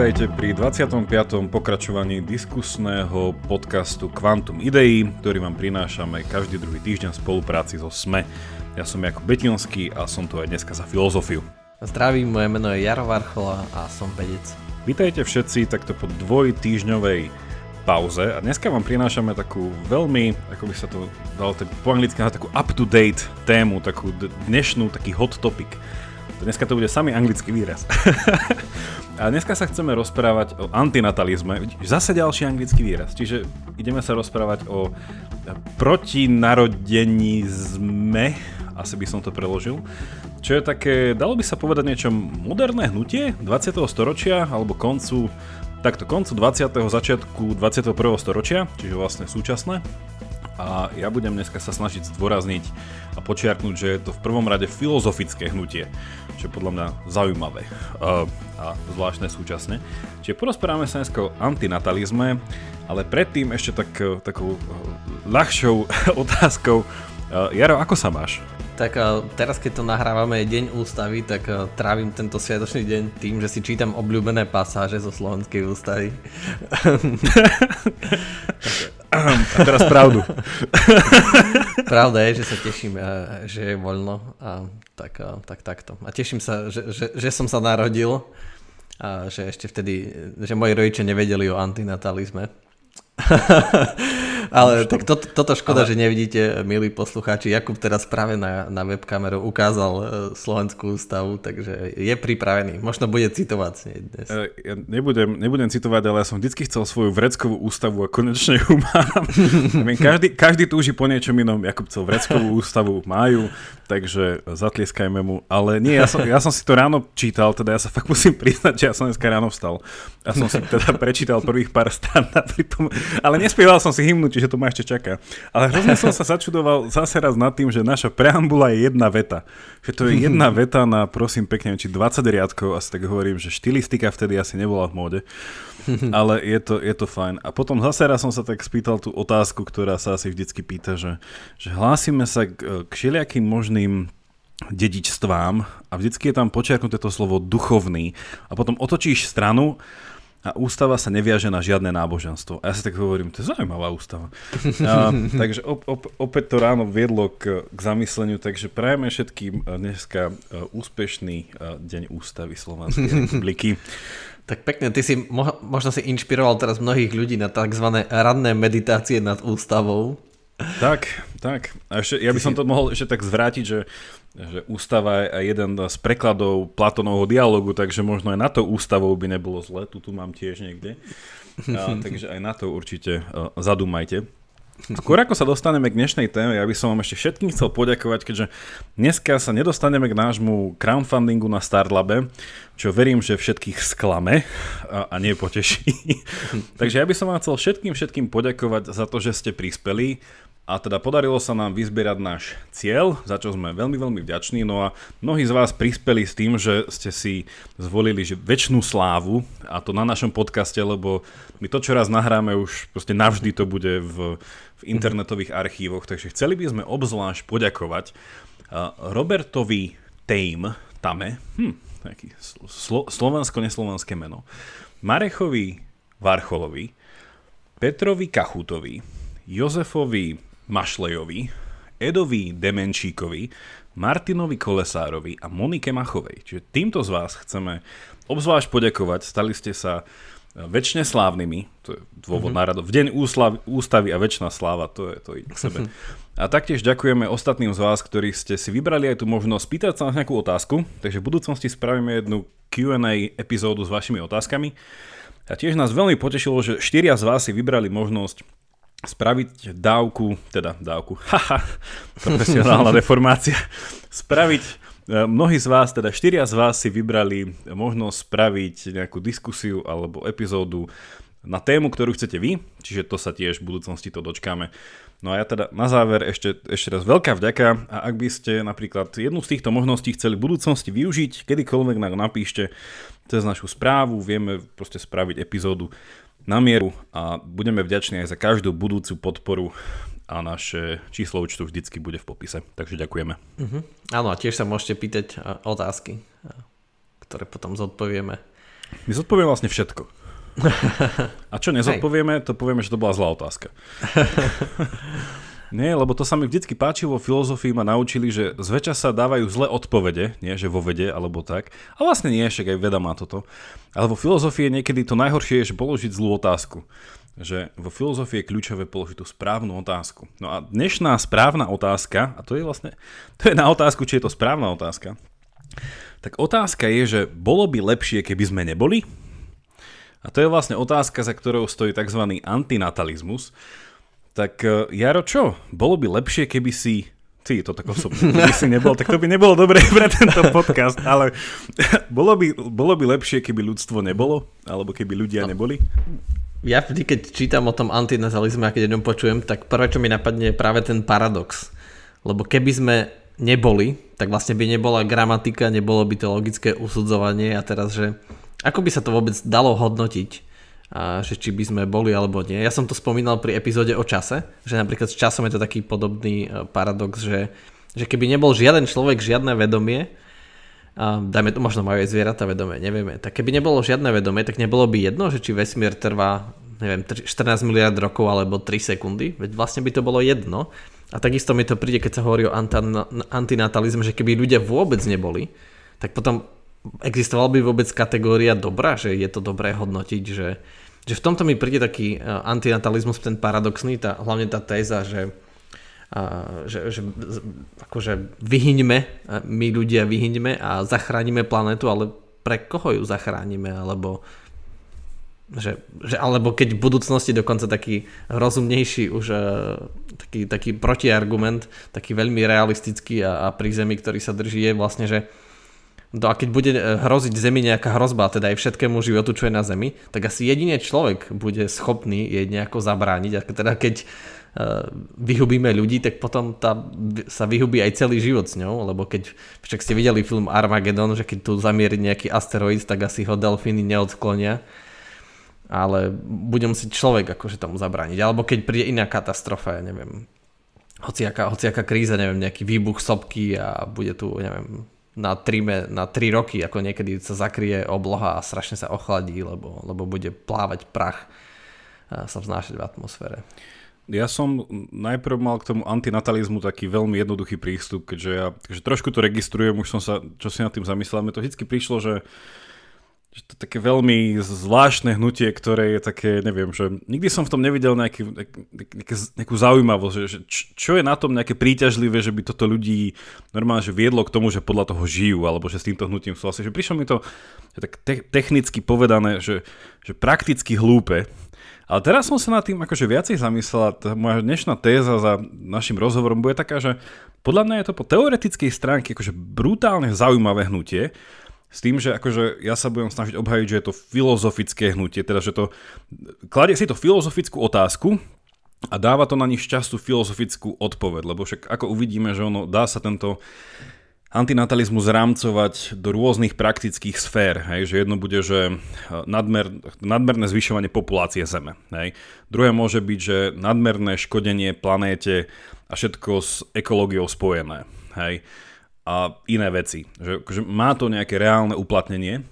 Vítajte pri 25. pokračovaní diskusného podcastu Quantum Ideí, ktorý vám prinášame každý druhý týždeň v spolupráci so SME. Ja som Jakub Betinský a som tu aj dneska za filozofiu. Zdravím, moje meno je Jaro Varchola a som vedec. Vítajte všetci takto po dvojtýždňovej pauze a dneska vám prinášame takú veľmi, ako by sa to dalo po anglicky takú up-to-date tému, takú dnešnú, taký hot topic. Dneska to bude samý anglický výraz. a dneska sa chceme rozprávať o antinatalizme. Zase ďalší anglický výraz. Čiže ideme sa rozprávať o protinarodenizme, asi by som to preložil. Čo je také, dalo by sa povedať niečo moderné hnutie 20. storočia alebo koncu, takto koncu 20. začiatku 21. storočia, čiže vlastne súčasné a ja budem dneska sa snažiť zdôrazniť a počiarknúť, že je to v prvom rade filozofické hnutie, čo je podľa mňa zaujímavé a, a zvláštne súčasne. Čiže porozprávame sa dneska o antinatalizme, ale predtým ešte tak, takou ľahšou otázkou. Jaro, ako sa máš? Tak teraz, keď to nahrávame Deň ústavy, tak trávim tento sviatočný deň tým, že si čítam obľúbené pasáže zo Slovenskej ústavy. A teraz pravdu. Pravda je, že sa teším, že je voľno. A tak, tak takto. A teším sa, že, že, že som sa narodil a že ešte vtedy, že moji rodičia nevedeli o antinatalizme. Ale tak to, toto škoda, Ale... že nevidíte, milí poslucháči. Jakub teraz práve na, na webkameru ukázal e, Slovenskú ústavu, takže je pripravený. Možno bude citovať dnes. E, ja nebudem, nebudem citovať, ale ja som vždy chcel svoju vreckovú ústavu a konečne ju mám. každý, každý túži po niečom inom. Jakub chcel vreckovú ústavu, majú, takže zatlieskajme mu. Ale nie, ja som, ja som si to ráno čítal, teda ja sa fakt musím priznať, že ja som dneska ráno vstal. Ja som si teda prečítal prvých pár strán, ale nespieval som si hymnu, čiže to ma ešte čaká. Ale hrozne som sa začudoval zase raz nad tým, že naša preambula je jedna veta. Že to je jedna veta na, prosím pekne, či 20 riadkov, asi tak hovorím, že štilistika vtedy asi nebola v móde. Ale je to, je to fajn. A potom zase raz som sa tak spýtal tú otázku, ktorá sa asi vždycky pýta, že, že hlásime sa k, k všelijakým možným dedičstvám a vždycky je tam počiarknuté to slovo duchovný a potom otočíš stranu a ústava sa neviaže na žiadne náboženstvo. A ja si tak hovorím, to je zaujímavá ústava. A, takže op, op, opäť to ráno viedlo k, k zamysleniu, takže prajeme všetkým eh, dneska eh, úspešný eh, deň ústavy Slovenskej republiky. Tak pekne, ty si mo- možno si inšpiroval teraz mnohých ľudí na tzv. ranné meditácie nad ústavou. Tak, tak. A ešte, ja by som to mohol ešte tak zvrátiť, že že ústava je jeden z prekladov Platonovho dialogu, takže možno aj na to ústavou by nebolo zle, tu tu mám tiež niekde. A, takže aj na to určite uh, zadúmajte. Skôr ako sa dostaneme k dnešnej téme, ja by som vám ešte všetkým chcel poďakovať, keďže dneska sa nedostaneme k nášmu crowdfundingu na Starlabe, čo verím, že všetkých sklame a, a nie poteší. Takže ja by som vám chcel všetkým všetkým poďakovať za to, že ste prispeli a teda podarilo sa nám vyzbierať náš cieľ, za čo sme veľmi, veľmi vďační. No a mnohí z vás prispeli s tým, že ste si zvolili že väčšinu slávu a to na našom podcaste, lebo my to, čo raz nahráme, už proste navždy to bude v, v internetových archívoch. Takže chceli by sme obzvlášť poďakovať Robertovi Tame, Tame, hm, taký slo, slovensko-neslovenské meno, Marechovi Varcholovi, Petrovi Kachutovi, Jozefovi Mašlejovi, Edovi Demenčíkovi, Martinovi Kolesárovi a Monike Machovej. Čiže týmto z vás chceme obzvlášť poďakovať. Stali ste sa e, väčšine slávnymi, to je dôvod mm-hmm. náradov. V deň úslav, ústavy a väčšina sláva, to je to ide k sebe. A taktiež ďakujeme ostatným z vás, ktorí ste si vybrali aj tú možnosť spýtať sa na nejakú otázku, takže v budúcnosti spravíme jednu Q&A epizódu s vašimi otázkami. A tiež nás veľmi potešilo, že štyria z vás si vybrali možnosť spraviť dávku, teda dávku, haha, profesionálna deformácia, spraviť, e, mnohí z vás, teda štyria z vás si vybrali možnosť spraviť nejakú diskusiu alebo epizódu na tému, ktorú chcete vy, čiže to sa tiež v budúcnosti to dočkáme. No a ja teda na záver ešte, ešte raz veľká vďaka a ak by ste napríklad jednu z týchto možností chceli v budúcnosti využiť, kedykoľvek nám napíšte cez našu správu, vieme proste spraviť epizódu na mieru a budeme vďační aj za každú budúcu podporu a naše číslo účtu vždycky bude v popise. Takže ďakujeme. Uh-huh. Áno a tiež sa môžete pýtať otázky, ktoré potom zodpovieme. My zodpovieme vlastne všetko. A čo nezodpovieme, to povieme, že to bola zlá otázka. Nie, lebo to sa mi vždycky páči vo filozofii, ma naučili, že zväčša sa dávajú zlé odpovede, nie že vo vede alebo tak. A vlastne nie, však aj veda má toto. Ale vo filozofii niekedy to najhoršie je, že položiť zlú otázku. Že vo filozofii je kľúčové položiť tú správnu otázku. No a dnešná správna otázka, a to je vlastne, to je na otázku, či je to správna otázka, tak otázka je, že bolo by lepšie, keby sme neboli? A to je vlastne otázka, za ktorou stojí tzv. antinatalizmus, tak e, Jaro, čo? Bolo by lepšie, keby si ty to tak osobne, keby si nebol, tak to by nebolo dobré pre tento podcast, ale bolo by, bolo by lepšie, keby ľudstvo nebolo, alebo keby ľudia no. neboli? Ja vždy, keď čítam o tom antinatalizme a keď o ňom počujem, tak prvé, čo mi napadne, je práve ten paradox. Lebo keby sme neboli, tak vlastne by nebola gramatika, nebolo by to logické usudzovanie a teraz, že ako by sa to vôbec dalo hodnotiť? A že či by sme boli alebo nie. Ja som to spomínal pri epizóde o čase, že napríklad s časom je to taký podobný e, paradox, že, že keby nebol žiaden človek, žiadne vedomie, a dajme to, možno majú aj zvieratá vedomie, nevieme, tak keby nebolo žiadne vedomie, tak nebolo by jedno, že či vesmír trvá neviem, 14 miliard rokov alebo 3 sekundy, veď vlastne by to bolo jedno. A takisto mi to príde, keď sa hovorí o antinatalizme, že keby ľudia vôbec neboli, tak potom existovala by vôbec kategória dobrá, že je to dobré hodnotiť, že, že v tomto mi príde taký e, antinatalizmus, ten paradoxný, tá, hlavne tá téza, že, a, že, že akože vyhyňme, my ľudia vyhyňme a zachránime planetu, ale pre koho ju zachránime, alebo že, že, alebo keď v budúcnosti dokonca taký rozumnejší už taký, taký protiargument, taký veľmi realistický a, a pri ktorý sa drží je vlastne, že No a keď bude eh, hroziť Zemi nejaká hrozba, teda aj všetkému životu, čo je na Zemi, tak asi jedine človek bude schopný jej nejako zabrániť. A teda keď uh, vyhubíme ľudí, tak potom tá, sa vyhubí aj celý život s ňou, lebo keď však ste videli film Armageddon, že keď tu zamierí nejaký asteroid, tak asi ho delfíny neodklonia ale bude musieť človek akože tomu zabrániť. Alebo keď príde iná katastrofa, ja neviem, hociaká, hociaká kríza, neviem, nejaký výbuch sopky a bude tu, neviem, na 3, na 3 roky, ako niekedy sa zakrie obloha a strašne sa ochladí, lebo, lebo bude plávať prach a sa vznášať v atmosfére. Ja som najprv mal k tomu antinatalizmu taký veľmi jednoduchý prístup, keďže ja keďže trošku to registrujem, už som sa, čo si nad tým zamyslel, mi to vždy prišlo, že že to také veľmi zvláštne hnutie, ktoré je také, neviem, že nikdy som v tom nevidel nejaký, nejaký, nejakú zaujímavosť, že, že čo je na tom nejaké príťažlivé, že by toto ľudí normálne že viedlo k tomu, že podľa toho žijú, alebo že s týmto hnutím sú asi, že prišlo mi to že tak te- technicky povedané, že, že prakticky hlúpe, ale teraz som sa nad tým akože viacej zamyslela, tá moja dnešná téza za našim rozhovorom bude taká, že podľa mňa je to po teoretickej stránke akože brutálne zaujímavé hnutie, s tým, že akože ja sa budem snažiť obhajiť, že je to filozofické hnutie, teda že to kladie si to filozofickú otázku a dáva to na nich častú filozofickú odpoveď, lebo však ako uvidíme, že ono dá sa tento antinatalizmus rámcovať do rôznych praktických sfér. Hej, že jedno bude, že nadmer, nadmerné zvyšovanie populácie Zeme. Hej. Druhé môže byť, že nadmerné škodenie planéte a všetko s ekológiou spojené. Hej a iné veci. Že, že má to nejaké reálne uplatnenie,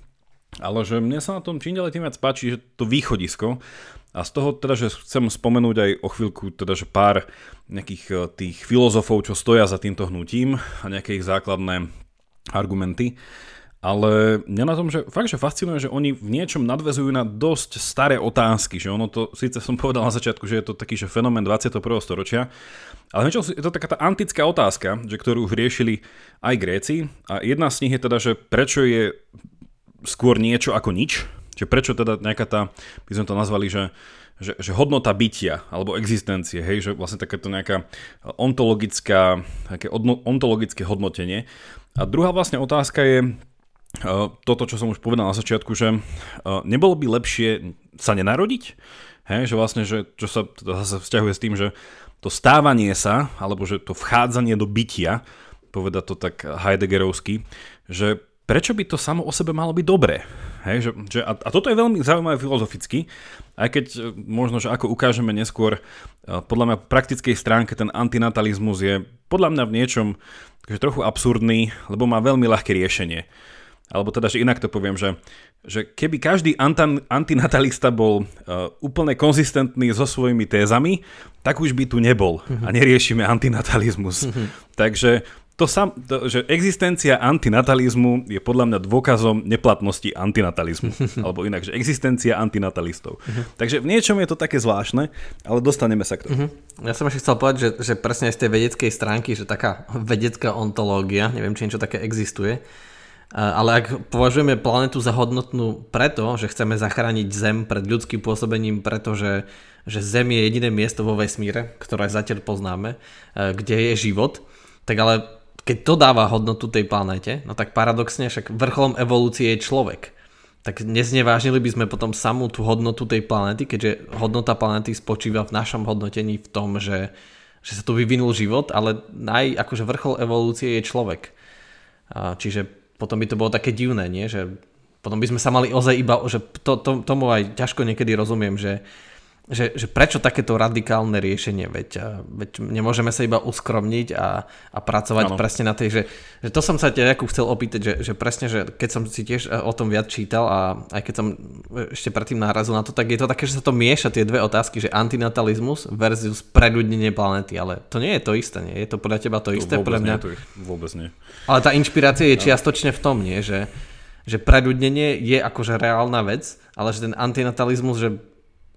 ale že mne sa na tom čím ďalej tým viac páči, že to východisko a z toho teda, že chcem spomenúť aj o chvíľku teda, že pár nejakých eh, tých filozofov, čo stoja za týmto hnutím a nejaké ich základné argumenty. Ale mňa na tom, že fakt, že fascinuje, že oni v niečom nadvezujú na dosť staré otázky, že ono to, síce som povedal na začiatku, že je to taký, že fenomén 21. storočia, ale niečo, je to taká tá antická otázka, že ktorú už riešili aj Gréci a jedna z nich je teda, že prečo je skôr niečo ako nič, že prečo teda nejaká tá, by sme to nazvali, že že, že hodnota bytia alebo existencie, hej, že vlastne takéto nejaká ontologická, také ontologické hodnotenie. A druhá vlastne otázka je, toto, čo som už povedal na začiatku, že nebolo by lepšie sa nenarodiť? Hej, že vlastne, že, čo sa teda zase vzťahuje s tým, že to stávanie sa, alebo že to vchádzanie do bytia, poveda to tak Heideggerovsky, že prečo by to samo o sebe malo byť dobré? Hej, že, že, a, a toto je veľmi zaujímavé filozoficky, aj keď e, možno, že ako ukážeme neskôr, e, podľa mňa praktickej stránke ten antinatalizmus je podľa mňa v niečom že trochu absurdný, lebo má veľmi ľahké riešenie. Alebo teda, že inak to poviem, že, že keby každý antan, antinatalista bol uh, úplne konzistentný so svojimi tézami, tak už by tu nebol a neriešime antinatalizmus. Takže to sam, to, že existencia antinatalizmu je podľa mňa dôkazom neplatnosti antinatalizmu. Alebo inak, že existencia antinatalistov. Uh-huh. Takže v niečom je to také zvláštne, ale dostaneme sa k tomu. Uh-huh. Ja som ešte chcel povedať, že, že presne z tej vedeckej stránky, že taká vedecká ontológia, neviem, či niečo také existuje, ale ak považujeme planetu za hodnotnú preto, že chceme zachrániť Zem pred ľudským pôsobením, pretože že Zem je jediné miesto vo vesmíre, ktoré zatiaľ poznáme, kde je život, tak ale keď to dáva hodnotu tej planete, no tak paradoxne však vrcholom evolúcie je človek. Tak neznevážili by sme potom samú tú hodnotu tej planety, keďže hodnota planety spočíva v našom hodnotení v tom, že, že sa tu vyvinul život, ale naj, akože vrchol evolúcie je človek. Čiže potom by to bolo také divné, nie? že potom by sme sa mali ozaj iba, že to, to, tomu aj ťažko niekedy rozumiem, že že, že prečo takéto radikálne riešenie, veď, veď nemôžeme sa iba uskromniť a, a pracovať ano. presne na tej, že, že to som sa ťa ako chcel opýtať, že, že presne, že keď som si tiež e, o tom viac čítal a aj keď som ešte predtým nárazil na to, tak je to také, že sa to mieša tie dve otázky, že antinatalizmus versus preľudnenie planety, ale to nie je to isté, nie? Je to podľa teba to, to isté? Vôbec pre mňa? Nie, to vôbec nie. Ale tá inšpirácia je čiastočne v tom, nie? Že, že preľudnenie je akože reálna vec, ale že ten antinatalizmus, že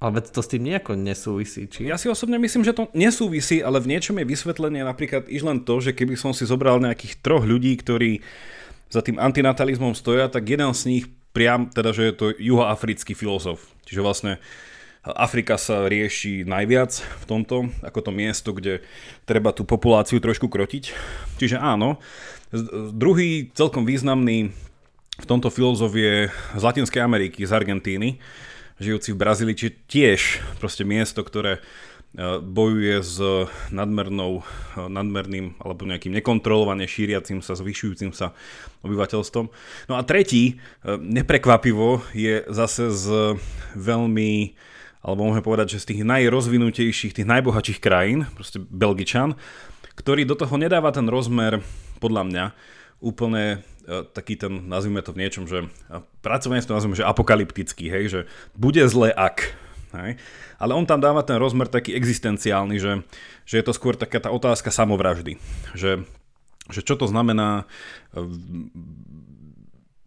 ale to s tým nejako nesúvisí, či? Ja si osobne myslím, že to nesúvisí, ale v niečom je vysvetlenie napríklad iš len to, že keby som si zobral nejakých troch ľudí, ktorí za tým antinatalizmom stoja, tak jeden z nich priam, teda že je to juhoafrický filozof. Čiže vlastne Afrika sa rieši najviac v tomto, ako to miesto, kde treba tú populáciu trošku krotiť. Čiže áno. Druhý celkom významný v tomto filozof je z Latinskej Ameriky, z Argentíny, žijúci v Brazílii, či tiež proste miesto, ktoré e, bojuje s nadmernou, e, nadmerným alebo nejakým nekontrolovane šíriacim sa, zvyšujúcim sa obyvateľstvom. No a tretí, e, neprekvapivo, je zase z veľmi, alebo môžeme povedať, že z tých najrozvinutejších, tých najbohatších krajín, proste Belgičan, ktorý do toho nedáva ten rozmer, podľa mňa, úplne taký ten, nazvime to v niečom, že pracovne to nazvime, že apokalyptický, hej, že bude zle ak. Hej. Ale on tam dáva ten rozmer taký existenciálny, že, že je to skôr taká tá otázka samovraždy. Že, že čo to znamená e,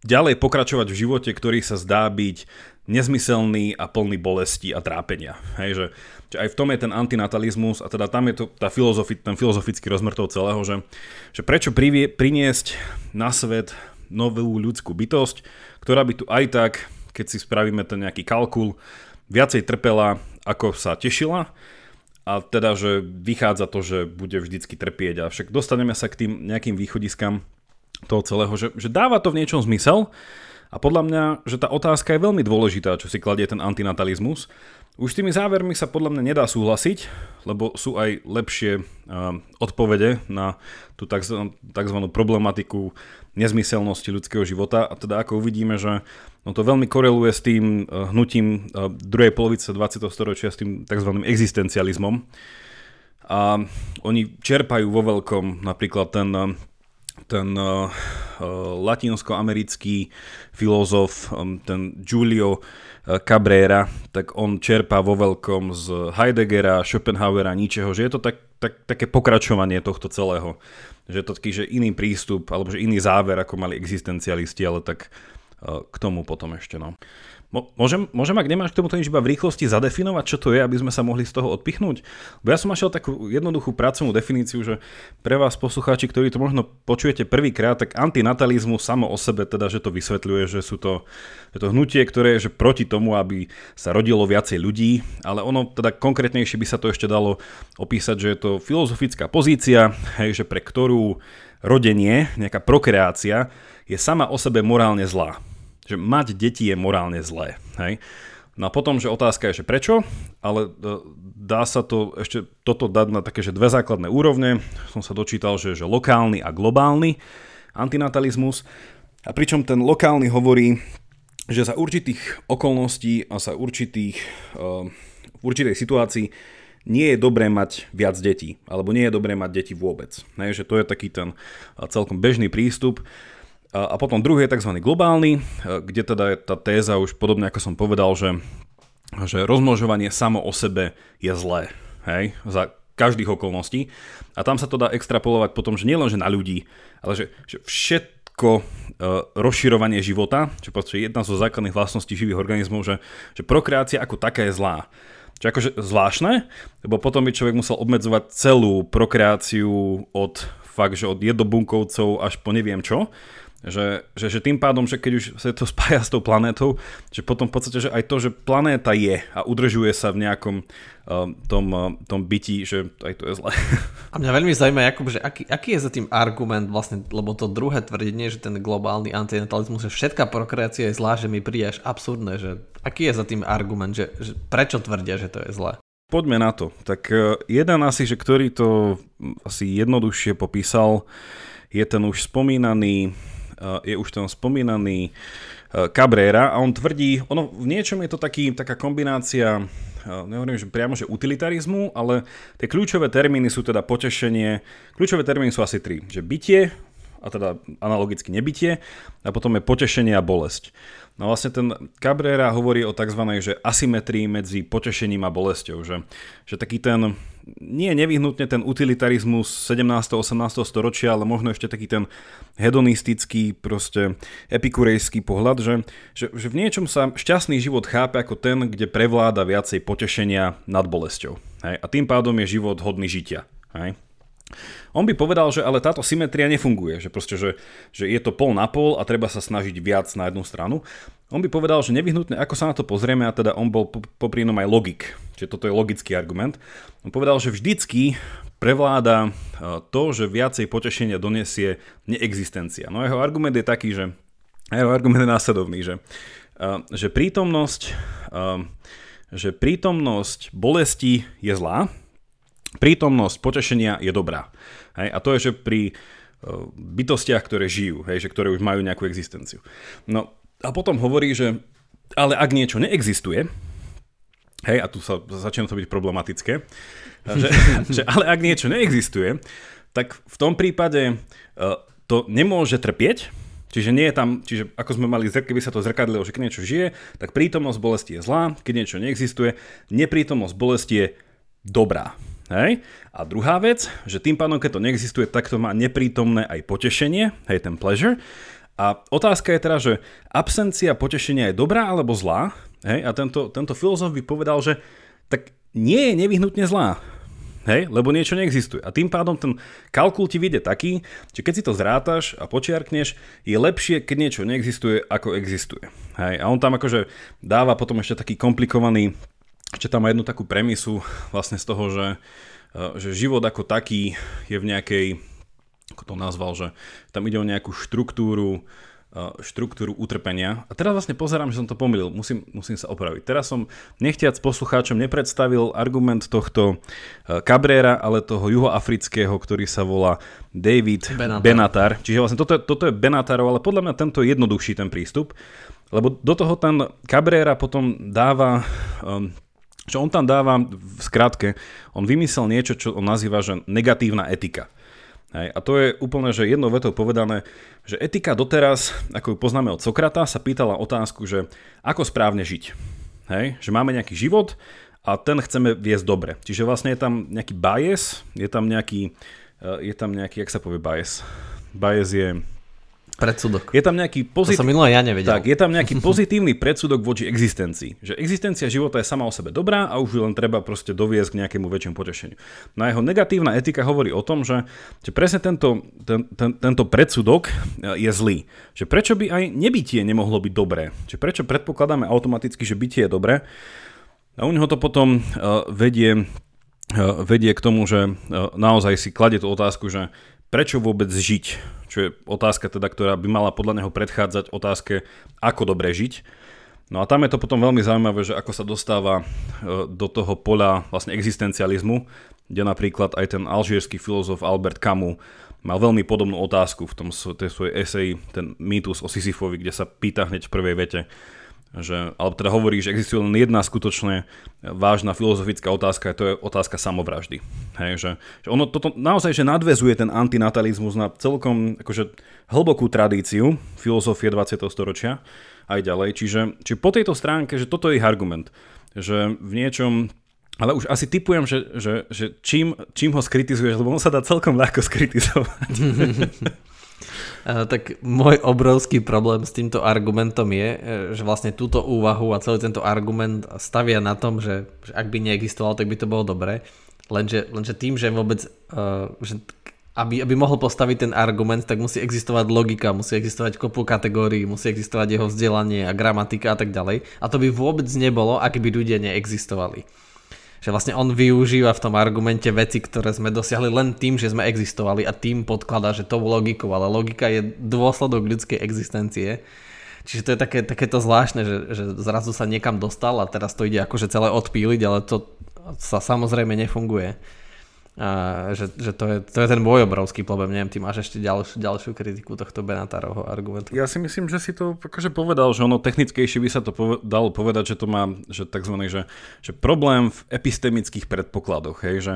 ďalej pokračovať v živote, ktorý sa zdá byť nezmyselný a plný bolesti a trápenia. Hej, že, že aj v tom je ten antinatalizmus a teda tam je to tá filozofi, ten filozofický rozmer celého, že, že prečo privie, priniesť na svet novú ľudskú bytosť, ktorá by tu aj tak, keď si spravíme ten nejaký kalkul, viacej trpela, ako sa tešila. A teda, že vychádza to, že bude vždycky trpieť. A však dostaneme sa k tým nejakým východiskám toho celého, že, že dáva to v niečom zmysel, a podľa mňa, že tá otázka je veľmi dôležitá, čo si kladie ten antinatalizmus. Už tými závermi sa podľa mňa nedá súhlasiť, lebo sú aj lepšie uh, odpovede na tú tzv. problematiku nezmyselnosti ľudského života. A teda ako uvidíme, že no to veľmi koreluje s tým uh, hnutím uh, druhej polovice 20. storočia, s tým tzv. existencializmom. A oni čerpajú vo veľkom napríklad ten ten uh, latinsko-americký filozof, um, ten Giulio Cabrera, tak on čerpá vo veľkom z Heideggera, Schopenhauera, ničeho, že je to tak, tak, také pokračovanie tohto celého. Že je to taký, že iný prístup, alebo že iný záver, ako mali existencialisti, ale tak uh, k tomu potom ešte. No. Môžem, môžem, ak nemáš k tomuto nič iba v rýchlosti zadefinovať, čo to je, aby sme sa mohli z toho odpichnúť? Bo ja som našiel takú jednoduchú pracovnú definíciu, že pre vás poslucháči, ktorí to možno počujete prvýkrát, tak antinatalizmus samo o sebe, teda, že to vysvetľuje, že sú to, je to hnutie, ktoré je že proti tomu, aby sa rodilo viacej ľudí, ale ono teda konkrétnejšie by sa to ešte dalo opísať, že je to filozofická pozícia, hej, že pre ktorú rodenie, nejaká prokreácia je sama o sebe morálne zlá že mať deti je morálne zlé. Hej? No a potom, že otázka je, že prečo, ale e, dá sa to ešte toto dať na také, že dve základné úrovne. Som sa dočítal, že, že lokálny a globálny antinatalizmus. A pričom ten lokálny hovorí, že za určitých okolností a za určitých, uh, v určitej situácii nie je dobré mať viac detí, alebo nie je dobré mať deti vôbec. Ne, že to je taký ten celkom bežný prístup A, potom druhý je tzv. globálny, kde teda je tá téza už podobne ako som povedal, že, že rozmnožovanie samo o sebe je zlé. Hej? Za každých okolností. A tam sa to dá extrapolovať potom, že nielen že na ľudí, ale že, že všetko uh, rozširovanie života, čo je jedna zo základných vlastností živých organizmov, že, že prokreácia ako taká je zlá. Čo akože zvláštne, lebo potom by človek musel obmedzovať celú prokreáciu od fakt, že od jednobunkovcov až po neviem čo. Že, že, že tým pádom, že keď už sa to spája s tou planétou, že potom v podstate, že aj to, že planéta je a udržuje sa v nejakom uh, tom, uh, tom byti, že aj to je zlé. A mňa veľmi zaujíma, Jakub, že aký, aký je za tým argument vlastne, lebo to druhé tvrdenie, že ten globálny antinatalizmus, že všetká prokreácia je zlá, že mi príde až absurdné, že aký je za tým argument, že, že prečo tvrdia, že to je zlé? Poďme na to. Tak uh, jeden asi, že ktorý to asi jednoduchšie popísal, je ten už spomínaný je už ten spomínaný e, Cabrera a on tvrdí, ono v niečom je to taký, taká kombinácia, e, nehovorím, že priamo, že utilitarizmu, ale tie kľúčové termíny sú teda potešenie, kľúčové termíny sú asi tri, že bytie, a teda analogicky nebytie, a potom je potešenie a bolesť. No vlastne ten Cabrera hovorí o tzv. Že asymetrii medzi potešením a bolesťou, že, že taký ten, nie nevyhnutne ten utilitarizmus 17. 18. storočia, ale možno ešte taký ten hedonistický, proste epikurejský pohľad, že, že, že v niečom sa šťastný život chápe ako ten, kde prevláda viacej potešenia nad bolesťou. Hej? A tým pádom je život hodný žitia. Hej? On by povedal, že ale táto symetria nefunguje, že proste, že, že je to pol na pol a treba sa snažiť viac na jednu stranu. On by povedal, že nevyhnutne, ako sa na to pozrieme, a teda on bol popri aj logik, čiže toto je logický argument. On povedal, že vždycky prevláda e, to, že viacej potešenia donesie neexistencia. No jeho argument je taký, že jeho argument je následovný, že, e, že prítomnosť, e, že prítomnosť bolesti je zlá, prítomnosť potešenia je dobrá. Hej? A to je, že pri uh, bytostiach, ktoré žijú, hej? Že ktoré už majú nejakú existenciu. No a potom hovorí, že ale ak niečo neexistuje, hej, a tu sa začína to byť problematické, že, že ale ak niečo neexistuje, tak v tom prípade uh, to nemôže trpieť, Čiže nie je tam, čiže ako sme mali, keby sa to zrkadlilo, že keď niečo žije, tak prítomnosť bolesti je zlá, keď niečo neexistuje, neprítomnosť bolesti je dobrá. Hej? A druhá vec, že tým pádom, keď to neexistuje, tak to má neprítomné aj potešenie, hej, ten pleasure. A otázka je teda, že absencia potešenia je dobrá alebo zlá? Hej? A tento, tento filozof by povedal, že tak nie je nevyhnutne zlá. Hej, lebo niečo neexistuje. A tým pádom ten kalkul ti vyjde taký, že keď si to zrátaš a počiarkneš, je lepšie, keď niečo neexistuje, ako existuje. Hej, a on tam akože dáva potom ešte taký komplikovaný ešte tam má jednu takú premisu vlastne z toho, že, e, že život ako taký je v nejakej, ako to nazval, že tam ide o nejakú štruktúru, e, štruktúru utrpenia. A teraz vlastne pozerám, že som to pomýlil, musím, musím sa opraviť. Teraz som nechtiac poslucháčom nepredstavil argument tohto e, Cabrera, ale toho juhoafrického, ktorý sa volá David Benatar. Benatar. Čiže vlastne toto, toto je Benatarov, ale podľa mňa tento je jednoduchší ten prístup, lebo do toho ten Cabrera potom dáva um, čo on tam dáva, v skratke, on vymyslel niečo, čo on nazýva, že negatívna etika. Hej, a to je úplne, že jednou vetou povedané, že etika doteraz, ako ju poznáme od Sokrata, sa pýtala otázku, že ako správne žiť. Hej, že máme nejaký život a ten chceme viesť dobre. Čiže vlastne je tam nejaký bias, je tam nejaký, eh, je tam nejaký, jak sa povie bias? Bias je Predsudok. Je tam nejaký pozit... To som minulé ja nevedel. Tak, je tam nejaký pozitívny predsudok voči existencii. Že existencia života je sama o sebe dobrá a už ju len treba proste doviesť k nejakému väčšiemu potešeniu. No a jeho negatívna etika hovorí o tom, že, že presne tento, ten, ten, tento predsudok e, je zlý. Že prečo by aj nebytie nemohlo byť dobré? Že prečo predpokladáme automaticky, že bytie je dobré? A u neho to potom uh, vedie, uh, vedie k tomu, že naozaj si kladie tú otázku, že prečo vôbec žiť? Čo je otázka teda, ktorá by mala podľa neho predchádzať otázke, ako dobre žiť. No a tam je to potom veľmi zaujímavé, že ako sa dostáva e, do toho poľa vlastne existencializmu, kde napríklad aj ten alžírsky filozof Albert Camus mal veľmi podobnú otázku v tom tej svojej eseji, ten mýtus o Sisyfovi, kde sa pýta hneď v prvej vete, že, alebo teda hovorí, že existuje len jedna skutočne vážna filozofická otázka, a to je otázka samovraždy. Hej, že, že ono toto naozaj že nadvezuje ten antinatalizmus na celkom akože, hlbokú tradíciu filozofie 20. storočia aj ďalej. Čiže, čiže po tejto stránke, že toto je ich argument, že v niečom ale už asi typujem, že, že, že čím, čím ho skritizuješ, lebo on sa dá celkom ľahko skritizovať. tak môj obrovský problém s týmto argumentom je, e, že vlastne túto úvahu a celý tento argument stavia na tom, že, že ak by neexistoval, tak by to bolo dobré. Lenže, lenže tým, že vôbec, uh, že aby, aby mohol postaviť ten argument, tak musí existovať logika, musí existovať kopu kategórií, musí existovať jeho vzdelanie a gramatika a tak ďalej. A to by vôbec nebolo, ak by ľudia neexistovali že vlastne on využíva v tom argumente veci, ktoré sme dosiahli len tým, že sme existovali a tým podkladá, že to logikou, ale logika je dôsledok ľudskej existencie. Čiže to je také, takéto zvláštne, že, že zrazu sa niekam dostal a teraz to ide akože celé odpíliť, ale to sa samozrejme nefunguje. A že, že to, je, to je ten môj obrovský problém. Neviem, ty máš ešte ďalšiu, ďalšiu kritiku tohto Benatárovho argumentu. Ja si myslím, že si to akože povedal, že ono technickejšie by sa to poved- dalo povedať, že to má že takzvaný, že, že problém v epistemických predpokladoch. Hej, že,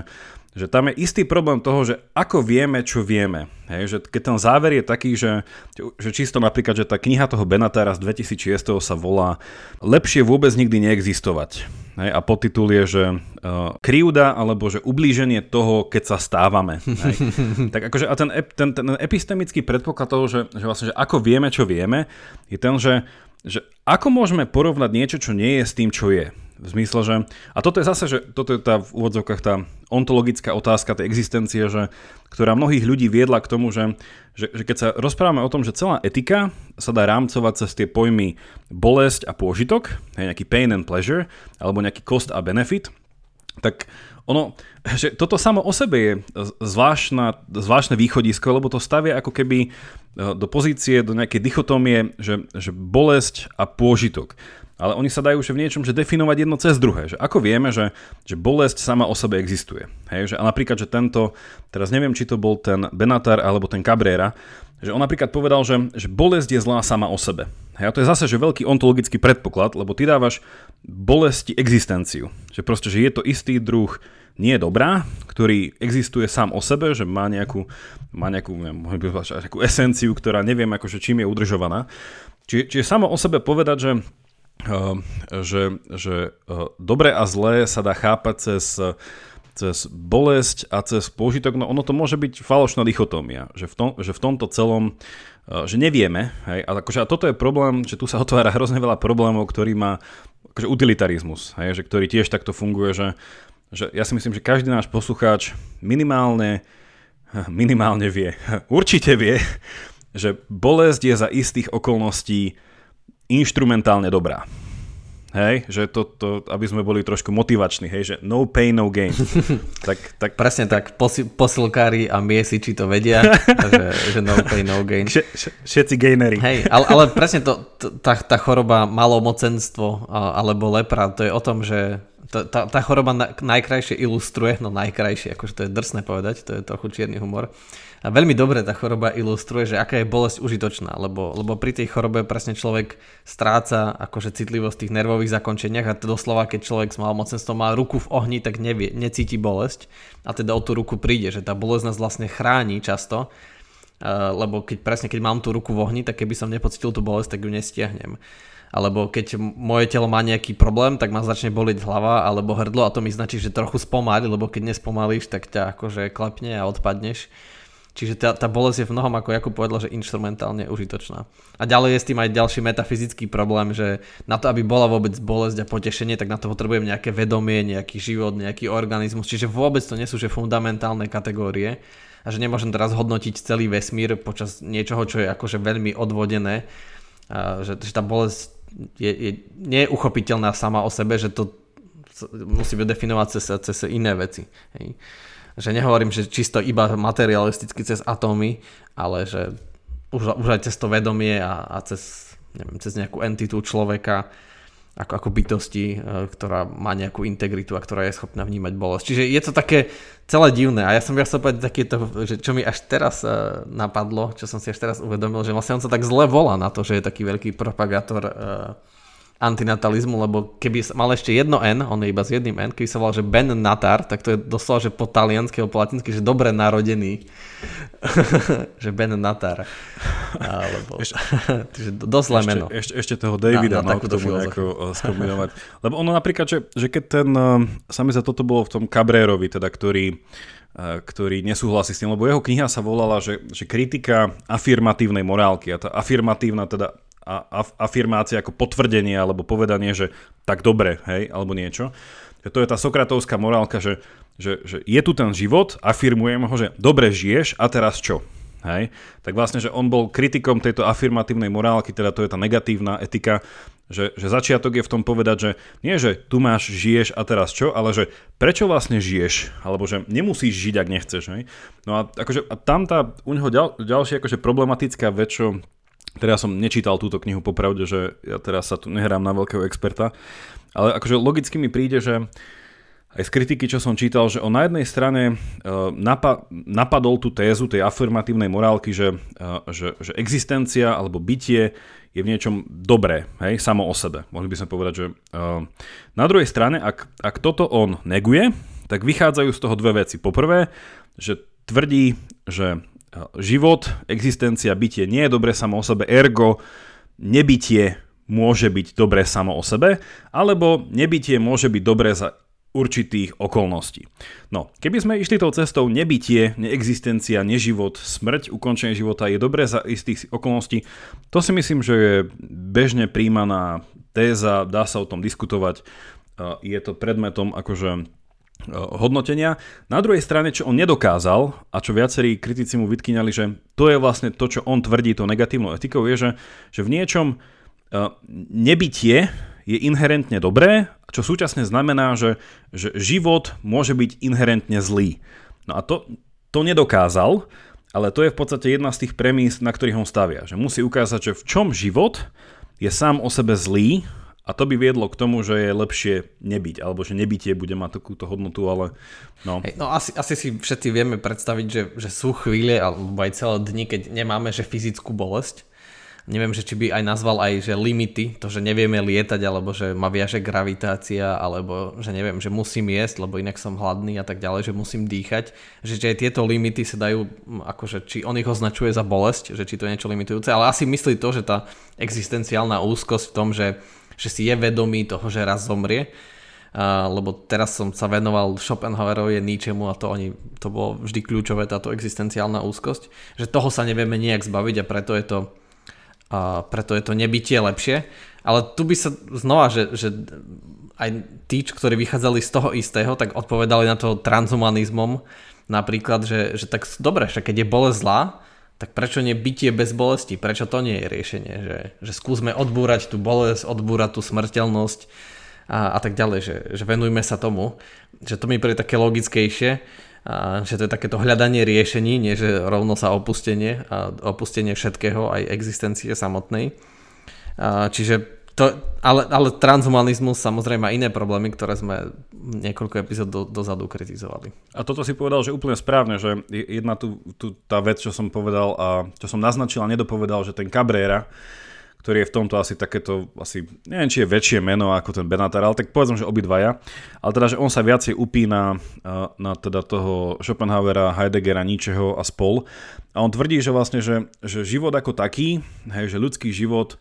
že tam je istý problém toho, že ako vieme, čo vieme. Hej, že keď ten záver je taký, že, že čisto napríklad, že tá kniha toho Benatára z 2006 sa volá Lepšie vôbec nikdy neexistovať. Hej, a podtitul je, že uh, krivda alebo že ublíženie toho, keď sa stávame. Hej. tak akože a ten, ten, ten epistemický predpoklad toho, že, že vlastne, že ako vieme, čo vieme, je ten, že, že ako môžeme porovnať niečo, čo nie je s tým, čo je. V zmysle, že... A toto je zase, že toto je tá v úvodzovkách tá ontologická otázka tej existencie, že, ktorá mnohých ľudí viedla k tomu, že, že, že keď sa rozprávame o tom, že celá etika sa dá rámcovať cez tie pojmy bolesť a pôžitok, hej, nejaký pain and pleasure, alebo nejaký cost a benefit, tak ono, že toto samo o sebe je zvláštna, zvláštne východisko, lebo to stavia ako keby e, do pozície, do nejakej dichotómie, že, že bolesť a pôžitok ale oni sa dajú že v niečom že definovať jedno cez druhé. Že ako vieme, že, že bolesť sama o sebe existuje. Hej, že, a napríklad, že tento, teraz neviem, či to bol ten Benatar alebo ten Cabrera, že on napríklad povedal, že, že bolesť je zlá sama o sebe. Hej, a to je zase že veľký ontologický predpoklad, lebo ty dávaš bolesti existenciu. Že proste, že je to istý druh nie je dobrá, ktorý existuje sám o sebe, že má nejakú, má nejakú, neviem, nejakú esenciu, ktorá neviem akože čím je udržovaná. Čiže, čiže samo o sebe povedať, že že, že eh, dobre a zlé sa dá chápať cez, cez bolesť a cez použitok, no ono to môže byť falošná dichotómia, že v, tom, že v tomto celom, eh, že nevieme, hej, a, akože, a toto je problém, že tu sa otvára hrozne veľa problémov, ktorý má akože utilitarizmus, hej, že ktorý tiež takto funguje, že, že ja si myslím, že každý náš poslucháč minimálne, minimálne vie, určite vie, že bolesť je za istých okolností inštrumentálne dobrá. Hej, že to, to, aby sme boli trošku motivační, hej, že no pain, no gain. tak, tak, Presne tak, posi, posilkári a miesiči to vedia, že, že no pain, no gain. Všetci gainery. Hej, ale, ale presne to, tá, tá choroba malomocenstvo alebo lepra, to je o tom, že tá, tá choroba najkrajšie ilustruje, no najkrajšie, akože to je drsné povedať, to je trochu čierny humor, a veľmi dobre tá choroba ilustruje, že aká je bolesť užitočná, lebo, lebo pri tej chorobe presne človek stráca akože citlivosť v tých nervových zakončeniach a to doslova, keď človek s malmocenstvom má ruku v ohni, tak nevie, necíti bolesť a teda o tú ruku príde, že tá bolesť nás vlastne chráni často, lebo keď presne keď mám tú ruku v ohni, tak keby som nepocitil tú bolesť, tak ju nestiahnem alebo keď moje telo má nejaký problém, tak ma začne boliť hlava alebo hrdlo a to mi značí, že trochu spomalí, lebo keď nespomalíš, tak ťa akože klepne a odpadneš. Čiže tá, tá bolesť je v mnohom, ako Jakub povedal, že instrumentálne užitočná. A ďalej je s tým aj ďalší metafyzický problém, že na to, aby bola vôbec bolesť a potešenie, tak na to potrebujem nejaké vedomie, nejaký život, nejaký organizmus. Čiže vôbec to nie sú že fundamentálne kategórie a že nemôžem teraz hodnotiť celý vesmír počas niečoho, čo je akože veľmi odvodené. A že, že tá bolesť je, je, nie sama o sebe, že to musí definovať cez, cez iné veci. Hej že nehovorím, že čisto iba materialisticky cez atómy, ale že už, už aj cez to vedomie a, a cez, neviem, cez nejakú entitu človeka, ako, ako bytosti, e, ktorá má nejakú integritu a ktorá je schopná vnímať bolesť. Čiže je to také celé divné a ja som chcel povedať takéto, že čo mi až teraz uh, napadlo, čo som si až teraz uvedomil, že vlastne on sa tak zle volá na to, že je taký veľký propagátor uh, antinatalizmu, lebo keby mal ešte jedno N, on je iba s jedným N, keby sa volal, že Ben Natar, tak to je doslova, že po taliansky, po latinsky, že dobre narodený. že Ben Natar. Alebo, ešte, dosť zlé meno. Ešte, ešte toho Davida na, na mal k tomu nejako uh, skombinovať. Lebo ono napríklad, že, že keď ten, uh, sami za toto bolo v tom Cabrérovi, teda, ktorý uh, ktorý nesúhlasí s tým, lebo jeho kniha sa volala, že, že kritika afirmatívnej morálky a tá afirmatívna teda afirmácia ako potvrdenie alebo povedanie, že tak dobre, hej, alebo niečo. To je tá sokratovská morálka, že, že, že je tu ten život, afirmujem ho, že dobre žiješ a teraz čo? Hej? Tak vlastne, že on bol kritikom tejto afirmatívnej morálky, teda to je tá negatívna etika, že, že začiatok je v tom povedať, že nie, že tu máš, žiješ a teraz čo, ale že prečo vlastne žiješ, alebo že nemusíš žiť, ak nechceš. Hej? No a, akože, a tam tá u neho ďal, ďalšia akože problematická vec, čo Teraz som nečítal túto knihu popravde, že ja teraz sa tu nehrám na veľkého experta, ale akože logicky mi príde, že aj z kritiky, čo som čítal, že on na jednej strane e, napa- napadol tú tézu tej afirmatívnej morálky, že, e, že, že existencia alebo bytie je v niečom dobré, hej, samo o sebe. Mohli by sme povedať, že uh, na druhej strane, ak, ak toto on neguje, tak vychádzajú z toho dve veci. Poprvé, že tvrdí, že život, existencia, bytie nie je dobré samo o sebe, ergo nebytie môže byť dobré samo o sebe, alebo nebytie môže byť dobré za určitých okolností. No, keby sme išli tou cestou nebytie, neexistencia, neživot, smrť, ukončenie života je dobré za istých okolností, to si myslím, že je bežne príjmaná téza, dá sa o tom diskutovať, je to predmetom akože hodnotenia. Na druhej strane, čo on nedokázal a čo viacerí kritici mu vytkýňali, že to je vlastne to, čo on tvrdí to negatívnou etikou, je, že, že v niečom uh, nebytie je inherentne dobré, čo súčasne znamená, že, že život môže byť inherentne zlý. No a to, to nedokázal, ale to je v podstate jedna z tých premís, na ktorých on stavia. Že musí ukázať, že v čom život je sám o sebe zlý a to by viedlo k tomu, že je lepšie nebyť, alebo že nebytie bude mať takúto hodnotu, ale no. Hey, no asi, asi si všetci vieme predstaviť, že, že sú chvíle, alebo aj celé dni, keď nemáme že fyzickú bolesť. Neviem, že či by aj nazval aj, že limity, to, že nevieme lietať, alebo že ma viaže gravitácia, alebo že neviem, že musím jesť, lebo inak som hladný a tak ďalej, že musím dýchať. Že, že aj tieto limity sa dajú, akože či on ich označuje za bolesť, že či to je niečo limitujúce, ale asi myslí to, že tá existenciálna úzkosť v tom, že že si je vedomý toho, že raz zomrie. Uh, lebo teraz som sa venoval Schopenhauerovi, Nietzschemu a to, oni, to bolo vždy kľúčové, táto existenciálna úzkosť, že toho sa nevieme nejak zbaviť a preto je to, uh, preto je to nebytie lepšie. Ale tu by sa znova, že, že aj tí, ktorí vychádzali z toho istého, tak odpovedali na to transhumanizmom, napríklad, že, že tak dobre, že keď je bolesť zlá, tak prečo nie bytie bez bolesti? Prečo to nie je riešenie? Že, že skúsme odbúrať tú bolesť, odbúrať tú smrteľnosť a, a tak ďalej, že, že venujme sa tomu. Že to mi príde také logickejšie, a, že to je takéto hľadanie riešení, nie že rovno sa opustenie a opustenie všetkého, aj existencie samotnej. A, čiže to, ale, ale transhumanizmus samozrejme má iné problémy, ktoré sme niekoľko epizód do, dozadu kritizovali. A toto si povedal, že úplne správne, že jedna tu, tu tá vec, čo som povedal a čo som naznačil a nedopovedal, že ten Cabrera, ktorý je v tomto asi takéto, asi, neviem, či je väčšie meno ako ten Benatar, ale tak povedzme, že obidvaja. Ale teda, že on sa viacej upína na teda toho Schopenhauera, Heideggera, Nietzscheho a spol. A on tvrdí, že vlastne, že, že život ako taký, hej, že ľudský život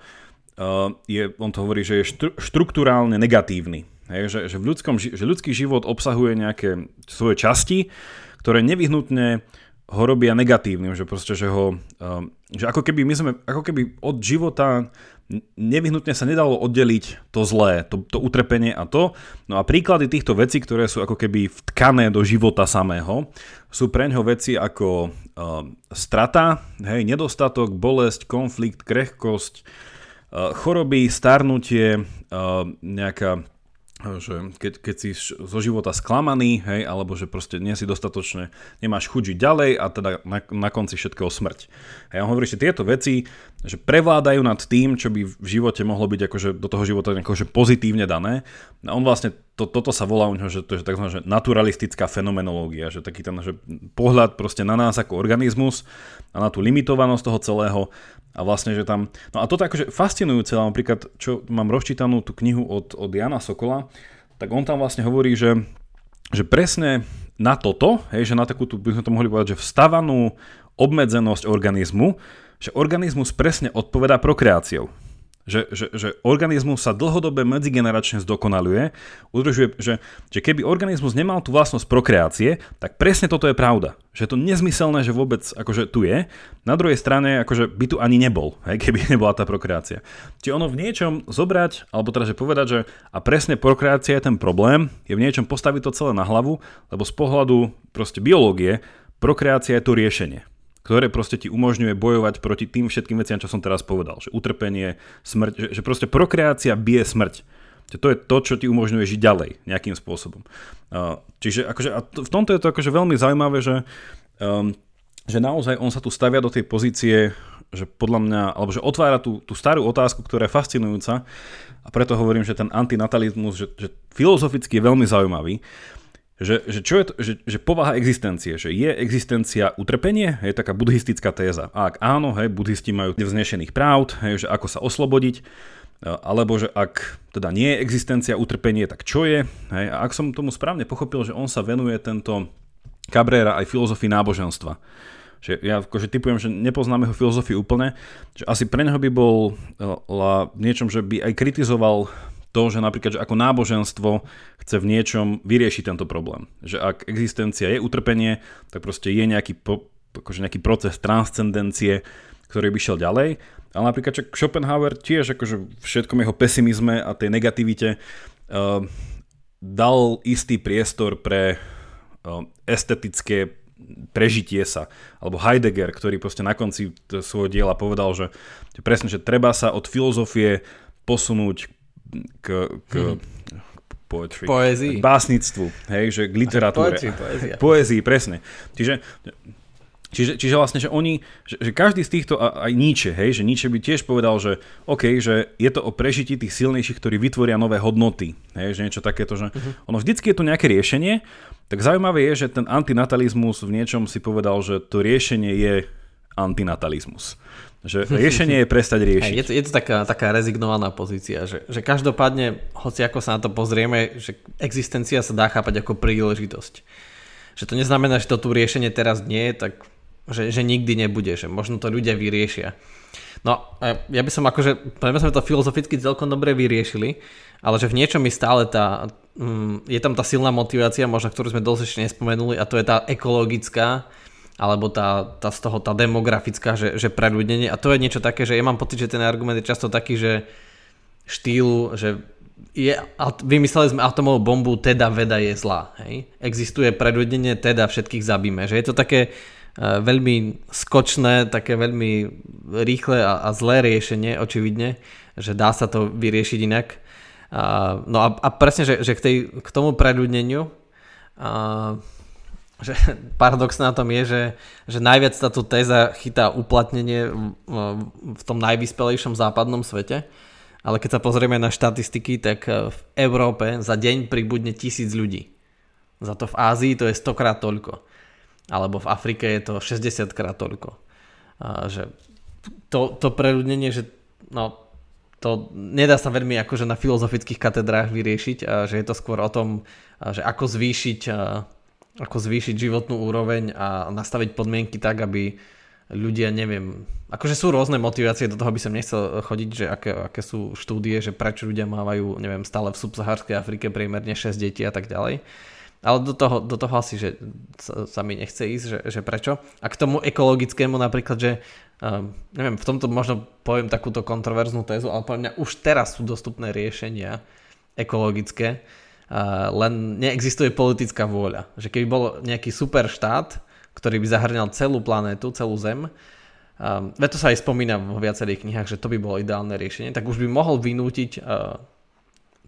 je, on to hovorí, že je štru, štruktúrálne negatívny. Hej, že, že, v ľudskom, že ľudský život obsahuje nejaké svoje časti, ktoré nevyhnutne ho robia negatívnym, že proste, že ho, uh, že ako keby my sme, ako keby od života nevyhnutne sa nedalo oddeliť to zlé, to, to utrpenie a to. No a príklady týchto vecí, ktoré sú ako keby vtkané do života samého, sú pre ňo veci ako uh, strata, hej, nedostatok, bolesť, konflikt, krehkosť, Eh, choroby, starnutie, eh, nejaká eh, že keď, keď si zo života sklamaný, hej, alebo že proste nie si dostatočne, nemáš chuť ďalej a teda na, na konci všetkého smrť. A ja hovorí, že tieto veci, že prevládajú nad tým, čo by v živote mohlo byť akože do toho života akože pozitívne dané. A on vlastne to, toto sa volá u neho, že to je tzv. Že naturalistická fenomenológia, že taký ten že pohľad proste na nás ako organizmus a na tú limitovanosť toho celého a vlastne, že tam... No a toto je akože fascinujúce, napríklad, čo mám rozčítanú tú knihu od, od Jana Sokola, tak on tam vlastne hovorí, že, že presne na toto, hej, že na takú, by sme to mohli povedať, že vstavanú obmedzenosť organizmu, že organizmus presne odpovedá prokreáciou že, že, že organizmus sa dlhodobé medzigeneračne zdokonaluje, udržuje, že, že keby organizmus nemal tú vlastnosť prokreácie, tak presne toto je pravda. Že je to nezmyselné, že vôbec akože tu je. Na druhej strane akože by tu ani nebol, hej, keby nebola tá prokreácia. Čiže ono v niečom zobrať, alebo teda že povedať, že a presne prokreácia je ten problém, je v niečom postaviť to celé na hlavu, lebo z pohľadu proste biológie prokreácia je to riešenie ktoré proste ti umožňuje bojovať proti tým všetkým veciam, čo som teraz povedal. Že utrpenie, smrť, že, že proste prokreácia bije smrť. To je to, čo ti umožňuje žiť ďalej nejakým spôsobom. Čiže akože, a v tomto je to akože veľmi zaujímavé, že, um, že naozaj on sa tu stavia do tej pozície, že podľa mňa, alebo že otvára tú, tú starú otázku, ktorá je fascinujúca a preto hovorím, že ten antinatalizmus, že, že filozoficky je veľmi zaujímavý, že, že čo je to, že, že povaha existencie, že je existencia utrpenie, je taká buddhistická téza. A ak áno, hej, buddhisti majú vznešených práv, hej, že ako sa oslobodiť, alebo že ak teda nie je existencia utrpenie, tak čo je? Hej, a ak som tomu správne pochopil, že on sa venuje tento Cabrera aj filozofii náboženstva. Že ja akože typujem, že nepoznám jeho filozofiu úplne, že asi pre neho by bol v niečom, že by aj kritizoval to, že napríklad, že ako náboženstvo chce v niečom vyriešiť tento problém. Že ak existencia je utrpenie, tak proste je nejaký, po, akože nejaký proces transcendencie, ktorý by šiel ďalej. Ale napríklad že Schopenhauer tiež akože všetkom jeho pesimizme a tej negativite uh, dal istý priestor pre uh, estetické prežitie sa. Alebo Heidegger, ktorý proste na konci svojho diela povedal, že, presne, že treba sa od filozofie posunúť k, k hmm. poetry. Poézii. K básnictvu, hej, že k literatúre. Poetry, poézia. Poézii, presne. Čiže Čiže, čiže vlastne, že oni, že, že každý z týchto, aj Nietzsche, hej, že Nietzsche by tiež povedal, že OK, že je to o prežití tých silnejších, ktorí vytvoria nové hodnoty, hej, že niečo takéto, že uh-huh. ono vždycky je to nejaké riešenie, tak zaujímavé je, že ten antinatalizmus v niečom si povedal, že to riešenie je antinatalizmus. Že riešenie je prestať riešiť. Je to, je to taká, taká rezignovaná pozícia, že, že každopádne, hoci ako sa na to pozrieme, že existencia sa dá chápať ako príležitosť. Že to neznamená, že to tu riešenie teraz nie je, tak že, že nikdy nebude, že možno to ľudia vyriešia. No, ja by som akože, pre sme to filozoficky celkom dobre vyriešili, ale že v niečom mi stále tá, mm, je tam tá silná motivácia, možno ktorú sme dosť ešte nespomenuli, a to je tá ekologická, alebo tá, tá z toho tá demografická, že, že preľudnenie. A to je niečo také, že ja mám pocit, že ten argument je často taký, že štýlu, že je, vymysleli sme atomovú bombu, teda veda je zlá. Hej? Existuje preľudnenie, teda všetkých zabíme. Že je to také uh, veľmi skočné, také veľmi rýchle a, a zlé riešenie, očividne, že dá sa to vyriešiť inak. Uh, no a, a presne, že, že k, tej, k tomu preľudneniu uh, že paradox na tom je, že, že najviac táto téza chytá uplatnenie v, tom najvyspelejšom západnom svete. Ale keď sa pozrieme na štatistiky, tak v Európe za deň pribudne tisíc ľudí. Za to v Ázii to je 100 krát toľko. Alebo v Afrike je to 60 krát toľko. A že to, to preľudnenie, že no, to nedá sa veľmi akože na filozofických katedrách vyriešiť, a že je to skôr o tom, že ako zvýšiť ako zvýšiť životnú úroveň a nastaviť podmienky tak, aby ľudia, neviem, akože sú rôzne motivácie, do toho by som nechcel chodiť, že aké, aké sú štúdie, že prečo ľudia mávajú, neviem, stále v subsahárskej Afrike priemerne 6 detí a tak ďalej. Ale do toho, do toho asi, že sa, sa mi nechce ísť, že, že prečo. A k tomu ekologickému napríklad, že um, neviem, v tomto možno poviem takúto kontroverznú tézu, ale podľa mňa už teraz sú dostupné riešenia ekologické, len neexistuje politická vôľa. Že keby bol nejaký super štát, ktorý by zahrňal celú planétu, celú Zem, um, to sa aj spomína vo viacerých knihách, že to by bolo ideálne riešenie, tak už by mohol vynútiť uh,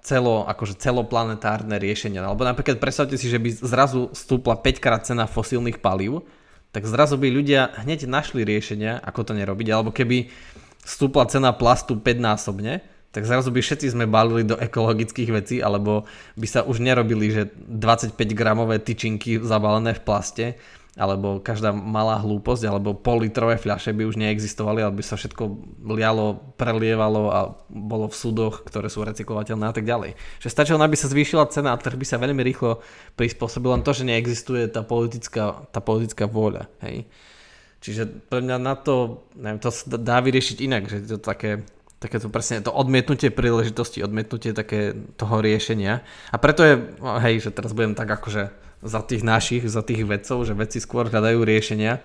celo, akože celoplanetárne riešenia. Alebo napríklad predstavte si, že by zrazu stúpla 5 krát cena fosílnych palív, tak zrazu by ľudia hneď našli riešenia, ako to nerobiť. Alebo keby stúpla cena plastu 5 násobne, tak zrazu by všetci sme balili do ekologických vecí, alebo by sa už nerobili, že 25 gramové tyčinky zabalené v plaste, alebo každá malá hlúposť, alebo pol litrové fľaše by už neexistovali, alebo by sa všetko lialo, prelievalo a bolo v súdoch, ktoré sú recyklovateľné a tak ďalej. Že stačilo, aby sa zvýšila cena a trh by sa veľmi rýchlo prispôsobil, len to, že neexistuje tá politická, tá politická vôľa. Hej? Čiže pre mňa na to, neviem, to sa dá vyriešiť inak, že to také takéto presne to odmietnutie príležitosti, odmietnutie také toho riešenia. A preto je, hej, že teraz budem tak akože za tých našich, za tých vedcov, že vedci skôr hľadajú riešenia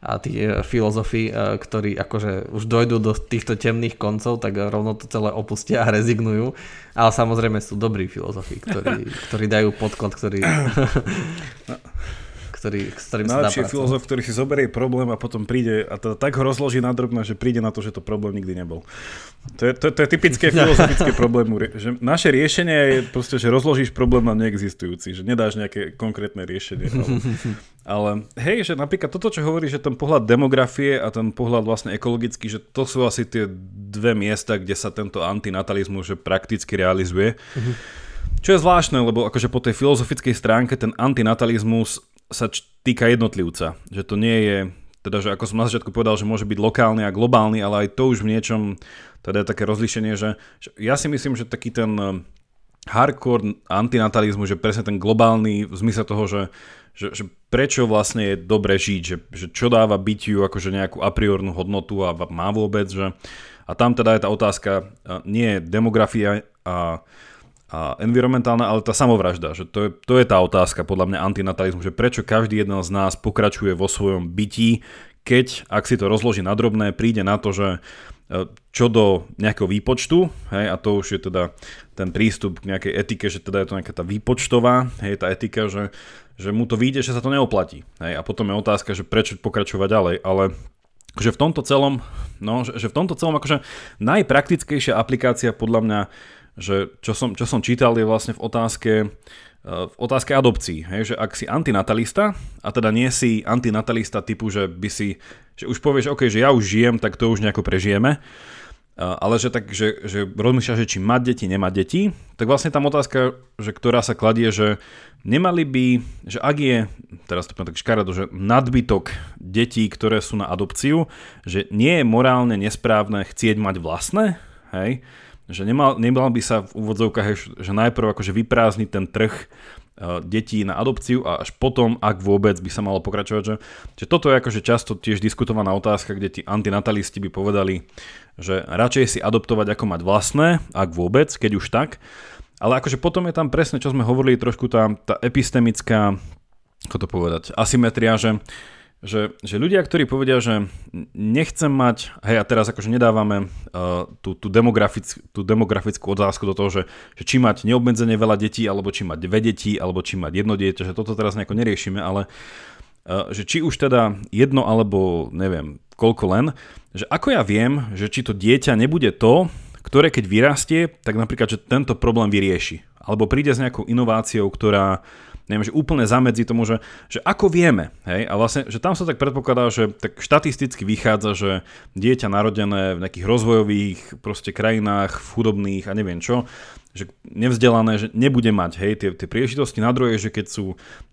a tí e, filozofi, e, ktorí akože už dojdú do týchto temných koncov, tak rovno to celé opustia a rezignujú. Ale samozrejme sú dobrí filozofi, ktorí, ktorí dajú podklad, ktorý... Ktorý, s ktorým sa dá filozof, ktorý si zoberie problém a potom príde a to tak ho rozloží na drobné, že príde na to, že to problém nikdy nebol. To je, to, to je typické filozofické problému. Že naše riešenie je proste, že rozložíš problém na neexistujúci, že nedáš nejaké konkrétne riešenie. Ale, ale hej, že napríklad toto, čo hovorí, že ten pohľad demografie a ten pohľad vlastne ekologický, že to sú asi tie dve miesta, kde sa tento antinatalizmus že prakticky realizuje. Mhm. Čo je zvláštne, lebo akože po tej filozofickej stránke ten antinatalizmus sa týka jednotlivca. Že to nie je, teda že ako som na začiatku povedal, že môže byť lokálny a globálny, ale aj to už v niečom, teda je také rozlišenie, že, že ja si myslím, že taký ten eh, hardcore antinatalizmus, že presne ten globálny v zmysle toho, že, že, že prečo vlastne je dobre žiť, že, že čo dáva bytiu akože nejakú a priornú hodnotu a má vôbec, že a tam teda je tá otázka eh, nie demografia a a environmentálna, ale tá samovražda, že to je, to je tá otázka podľa mňa antinatalizmu, že prečo každý jeden z nás pokračuje vo svojom bytí, keď, ak si to rozloží na drobné, príde na to, že e, čo do nejakého výpočtu, hej, a to už je teda ten prístup k nejakej etike, že teda je to nejaká tá výpočtová, hej, tá etika, že, že mu to vyjde, že sa to neoplatí. Hej, a potom je otázka, že prečo pokračovať ďalej, ale že v tomto celom, no, že, že v tomto celom akože najpraktickejšia aplikácia podľa mňa že čo som, čo som čítal je vlastne v otázke, eh, v otázke adopcií, hej, že ak si antinatalista, a teda nie si antinatalista typu, že by si, že už povieš, OK, že ja už žijem, tak to už nejako prežijeme, eh, ale že tak, že, že rozmýšľaš, že či mať deti, nemať deti, tak vlastne tam otázka, že ktorá sa kladie, že nemali by, že ak je, teraz to tak škaredo, že nadbytok detí, ktoré sú na adopciu, že nie je morálne nesprávne chcieť mať vlastné, hej, že nemal, nemal by sa v úvodzovkách, že najprv akože vyprázdniť ten trh e, detí na adopciu a až potom, ak vôbec by sa malo pokračovať. Že, že toto je akože často tiež diskutovaná otázka, kde tí antinatalisti by povedali, že radšej si adoptovať ako mať vlastné, ak vôbec, keď už tak. Ale akože potom je tam presne, čo sme hovorili, trošku tá, tá epistemická, ako to povedať, asymetria, že že, že ľudia, ktorí povedia, že nechcem mať, hej a teraz akože nedávame uh, tú, tú, demografic, tú demografickú otázku do toho, že, že či mať neobmedzene veľa detí, alebo či mať dve deti, alebo či mať jedno dieťa, že toto teraz nejako neriešime, ale uh, že či už teda jedno alebo neviem koľko len, že ako ja viem, že či to dieťa nebude to, ktoré keď vyrastie, tak napríklad, že tento problém vyrieši. Alebo príde s nejakou inováciou, ktorá neviem, že úplne zamedzi tomu, že, že ako vieme, hej, a vlastne, že tam sa tak predpokladá, že tak štatisticky vychádza, že dieťa narodené v nejakých rozvojových proste krajinách, v chudobných a neviem čo, že nevzdelané, že nebude mať hej, tie, tie príležitosti. Na druhé, že keď sú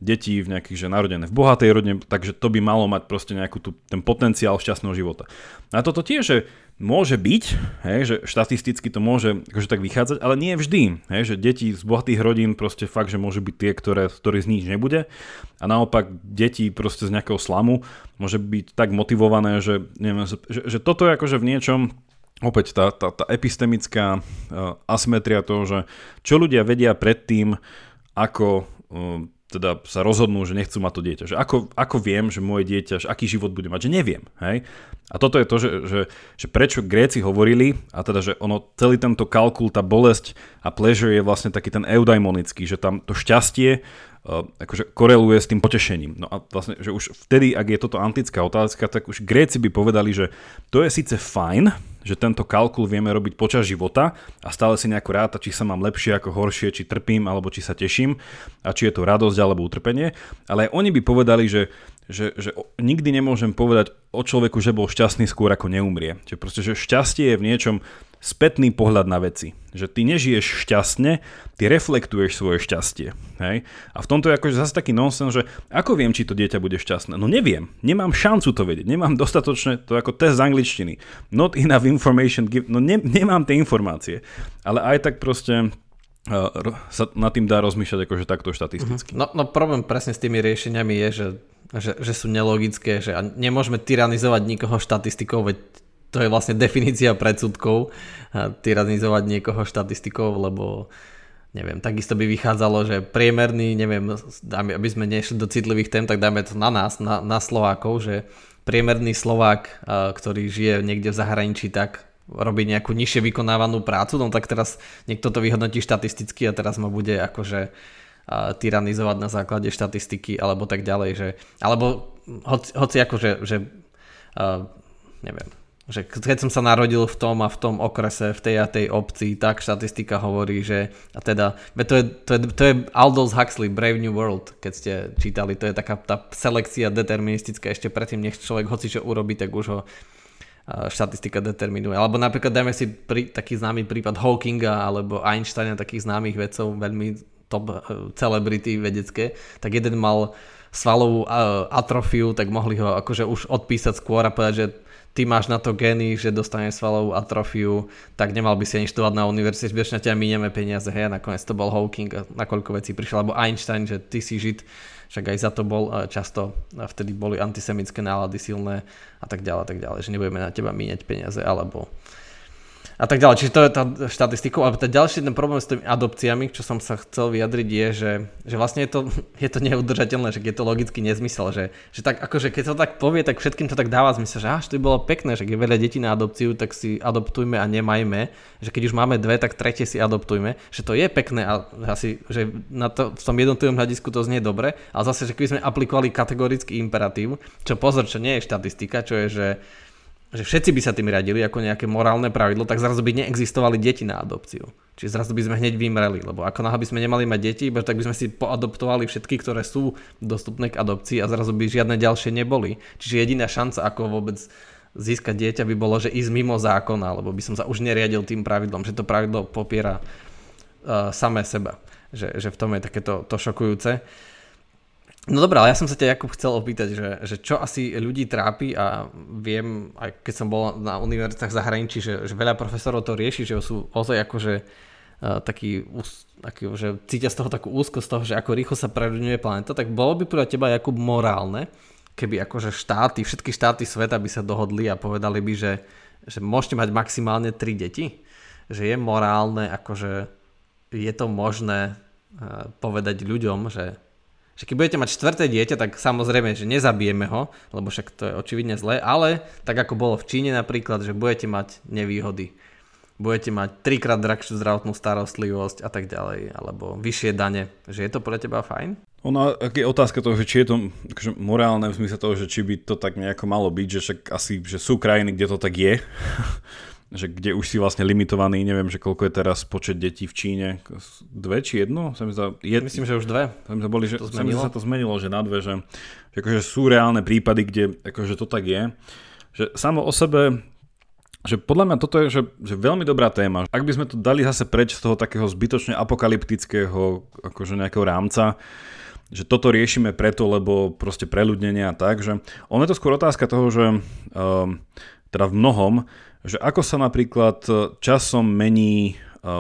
deti v nejakých, že narodené v bohatej rodine, takže to by malo mať proste nejakú tú, ten potenciál šťastného života. A toto tiež, že môže byť, hej, že štatisticky to môže akože tak vychádzať, ale nie vždy. Hej, že deti z bohatých rodín proste fakt, že môžu byť tie, ktoré, ktorých z nič nebude. A naopak deti proste z nejakého slamu môže byť tak motivované, že, neviem, že, že toto je akože v niečom opäť tá, tá, tá epistemická uh, asymetria toho, že čo ľudia vedia predtým, ako uh, teda sa rozhodnú, že nechcú mať to dieťa. Že ako, ako viem, že moje dieťa, že aký život bude mať, že neviem. Hej? A toto je to, že, že, že prečo Gréci hovorili, a teda, že ono, celý tento kalkul, tá bolesť a pleasure je vlastne taký ten eudaimonický, že tam to šťastie akože koreluje s tým potešením. No a vlastne, že už vtedy, ak je toto antická otázka, tak už Gréci by povedali, že to je síce fajn, že tento kalkul vieme robiť počas života a stále si nejako ráta, či sa mám lepšie ako horšie, či trpím alebo či sa teším a či je to radosť alebo utrpenie. Ale aj oni by povedali, že, že, že nikdy nemôžem povedať o človeku, že bol šťastný skôr ako neumrie. Čiže proste, že šťastie je v niečom spätný pohľad na veci. Že ty nežiješ šťastne, ty reflektuješ svoje šťastie. Hej? A v tomto je akože zase taký nonsens, že ako viem, či to dieťa bude šťastné? No neviem, nemám šancu to vedieť, nemám dostatočné, to ako test z angličtiny. Not enough information, give, no ne, nemám tie informácie. Ale aj tak proste uh, sa nad tým dá rozmýšľať akože takto štatisticky. No, no problém presne s tými riešeniami je, že, že, že sú nelogické, že nemôžeme tyranizovať nikoho štatistikou, veď to je vlastne definícia predsudkov, tyranizovať niekoho štatistikou, lebo neviem, takisto by vychádzalo, že priemerný, neviem, aby sme nešli do citlivých tém, tak dáme to na nás, na, na Slovákov, že priemerný Slovák, ktorý žije niekde v zahraničí, tak robí nejakú nižšie vykonávanú prácu, no tak teraz niekto to vyhodnotí štatisticky a teraz ma bude akože tyranizovať na základe štatistiky alebo tak ďalej, že, alebo hoci, hoci akože, že, uh, neviem, že keď som sa narodil v tom a v tom okrese, v tej a tej obci, tak štatistika hovorí, že a teda, to je, to je, to je Aldous Huxley, Brave New World, keď ste čítali, to je taká tá selekcia deterministická ešte predtým, nech človek hoci čo urobí, tak už ho štatistika determinuje. Alebo napríklad dajme si pri, taký známy prípad Hawkinga alebo Einsteina, takých známych vedcov, veľmi top e, celebrity vedecké, tak jeden mal svalovú atrofiu, tak mohli ho akože už odpísať skôr a povedať, že ty máš na to geny, že dostaneš svalovú atrofiu, tak nemal by si ani študovať na univerzite, na ťa minieme peniaze, hej, a nakoniec to bol Hawking a nakoľko vecí prišiel, alebo Einstein, že ty si žid, však aj za to bol často, a vtedy boli antisemické nálady silné a tak ďalej, tak ďalej, že nebudeme na teba míňať peniaze, alebo a tak ďalej. Čiže to je tá štatistika. A ten ďalší ten problém s tými adopciami, čo som sa chcel vyjadriť, je, že, že vlastne je to, je to neudržateľné, že je to logický nezmysel, že, že tak akože keď to tak povie, tak všetkým to tak dáva zmysel, že až to by bolo pekné, že keď je veľa detí na adopciu, tak si adoptujme a nemajme, že keď už máme dve, tak tretie si adoptujme, že to je pekné a asi, že na to, v tom jednotlivom hľadisku to znie dobre, ale zase, že keby sme aplikovali kategorický imperatív, čo pozor, čo nie je štatistika, čo je, že že všetci by sa tým radili ako nejaké morálne pravidlo, tak zrazu by neexistovali deti na adopciu. Čiže zrazu by sme hneď vymreli, lebo ako náhle by sme nemali mať deti, tak by sme si poadoptovali všetky, ktoré sú dostupné k adopcii a zrazu by žiadne ďalšie neboli. Čiže jediná šanca, ako vôbec získať dieťa by bolo, že ísť mimo zákona, lebo by som sa už neriadil tým pravidlom, že to pravidlo popiera uh, samé seba. Že, že v tom je takéto to šokujúce. No dobré, ale ja som sa ťa Jakub chcel opýtať, že, že čo asi ľudí trápi a viem, aj keď som bol na univerzitách v zahraničí, že, že veľa profesorov to rieši, že sú ozaj akože uh, taký, taký, že cítia z toho takú úzkosť toho, že ako rýchlo sa prerodňuje planeta, tak bolo by podľa teba Jakub morálne, keby akože štáty, všetky štáty sveta by sa dohodli a povedali by, že, že môžete mať maximálne 3 deti, že je morálne, akože je to možné uh, povedať ľuďom, že že keď budete mať štvrté dieťa, tak samozrejme, že nezabijeme ho, lebo však to je očividne zlé, ale tak ako bolo v Číne napríklad, že budete mať nevýhody. Budete mať trikrát drahšiu zdravotnú starostlivosť a tak ďalej, alebo vyššie dane. Že je to pre teba fajn? Ono, je otázka toho, že či je to akože morálne v zmysle toho, že či by to tak nejako malo byť, že však asi, že sú krajiny, kde to tak je. že kde už si vlastne limitovaný, neviem, že koľko je teraz počet detí v Číne, dve či jedno? Sa mi zdá, je, Myslím, že už dve. Sa mi, boli, že, to sa, mi sa to zmenilo, že na dve, že, že akože sú reálne prípady, kde akože to tak je. Že samo o sebe, že podľa mňa toto je že, že veľmi dobrá téma. Ak by sme to dali zase preč z toho takého zbytočne apokalyptického akože nejakého rámca, že toto riešime preto, lebo proste preľudnenie a tak, že ono je to skôr otázka toho, že um, teda v mnohom, že ako sa napríklad e, časom mení e,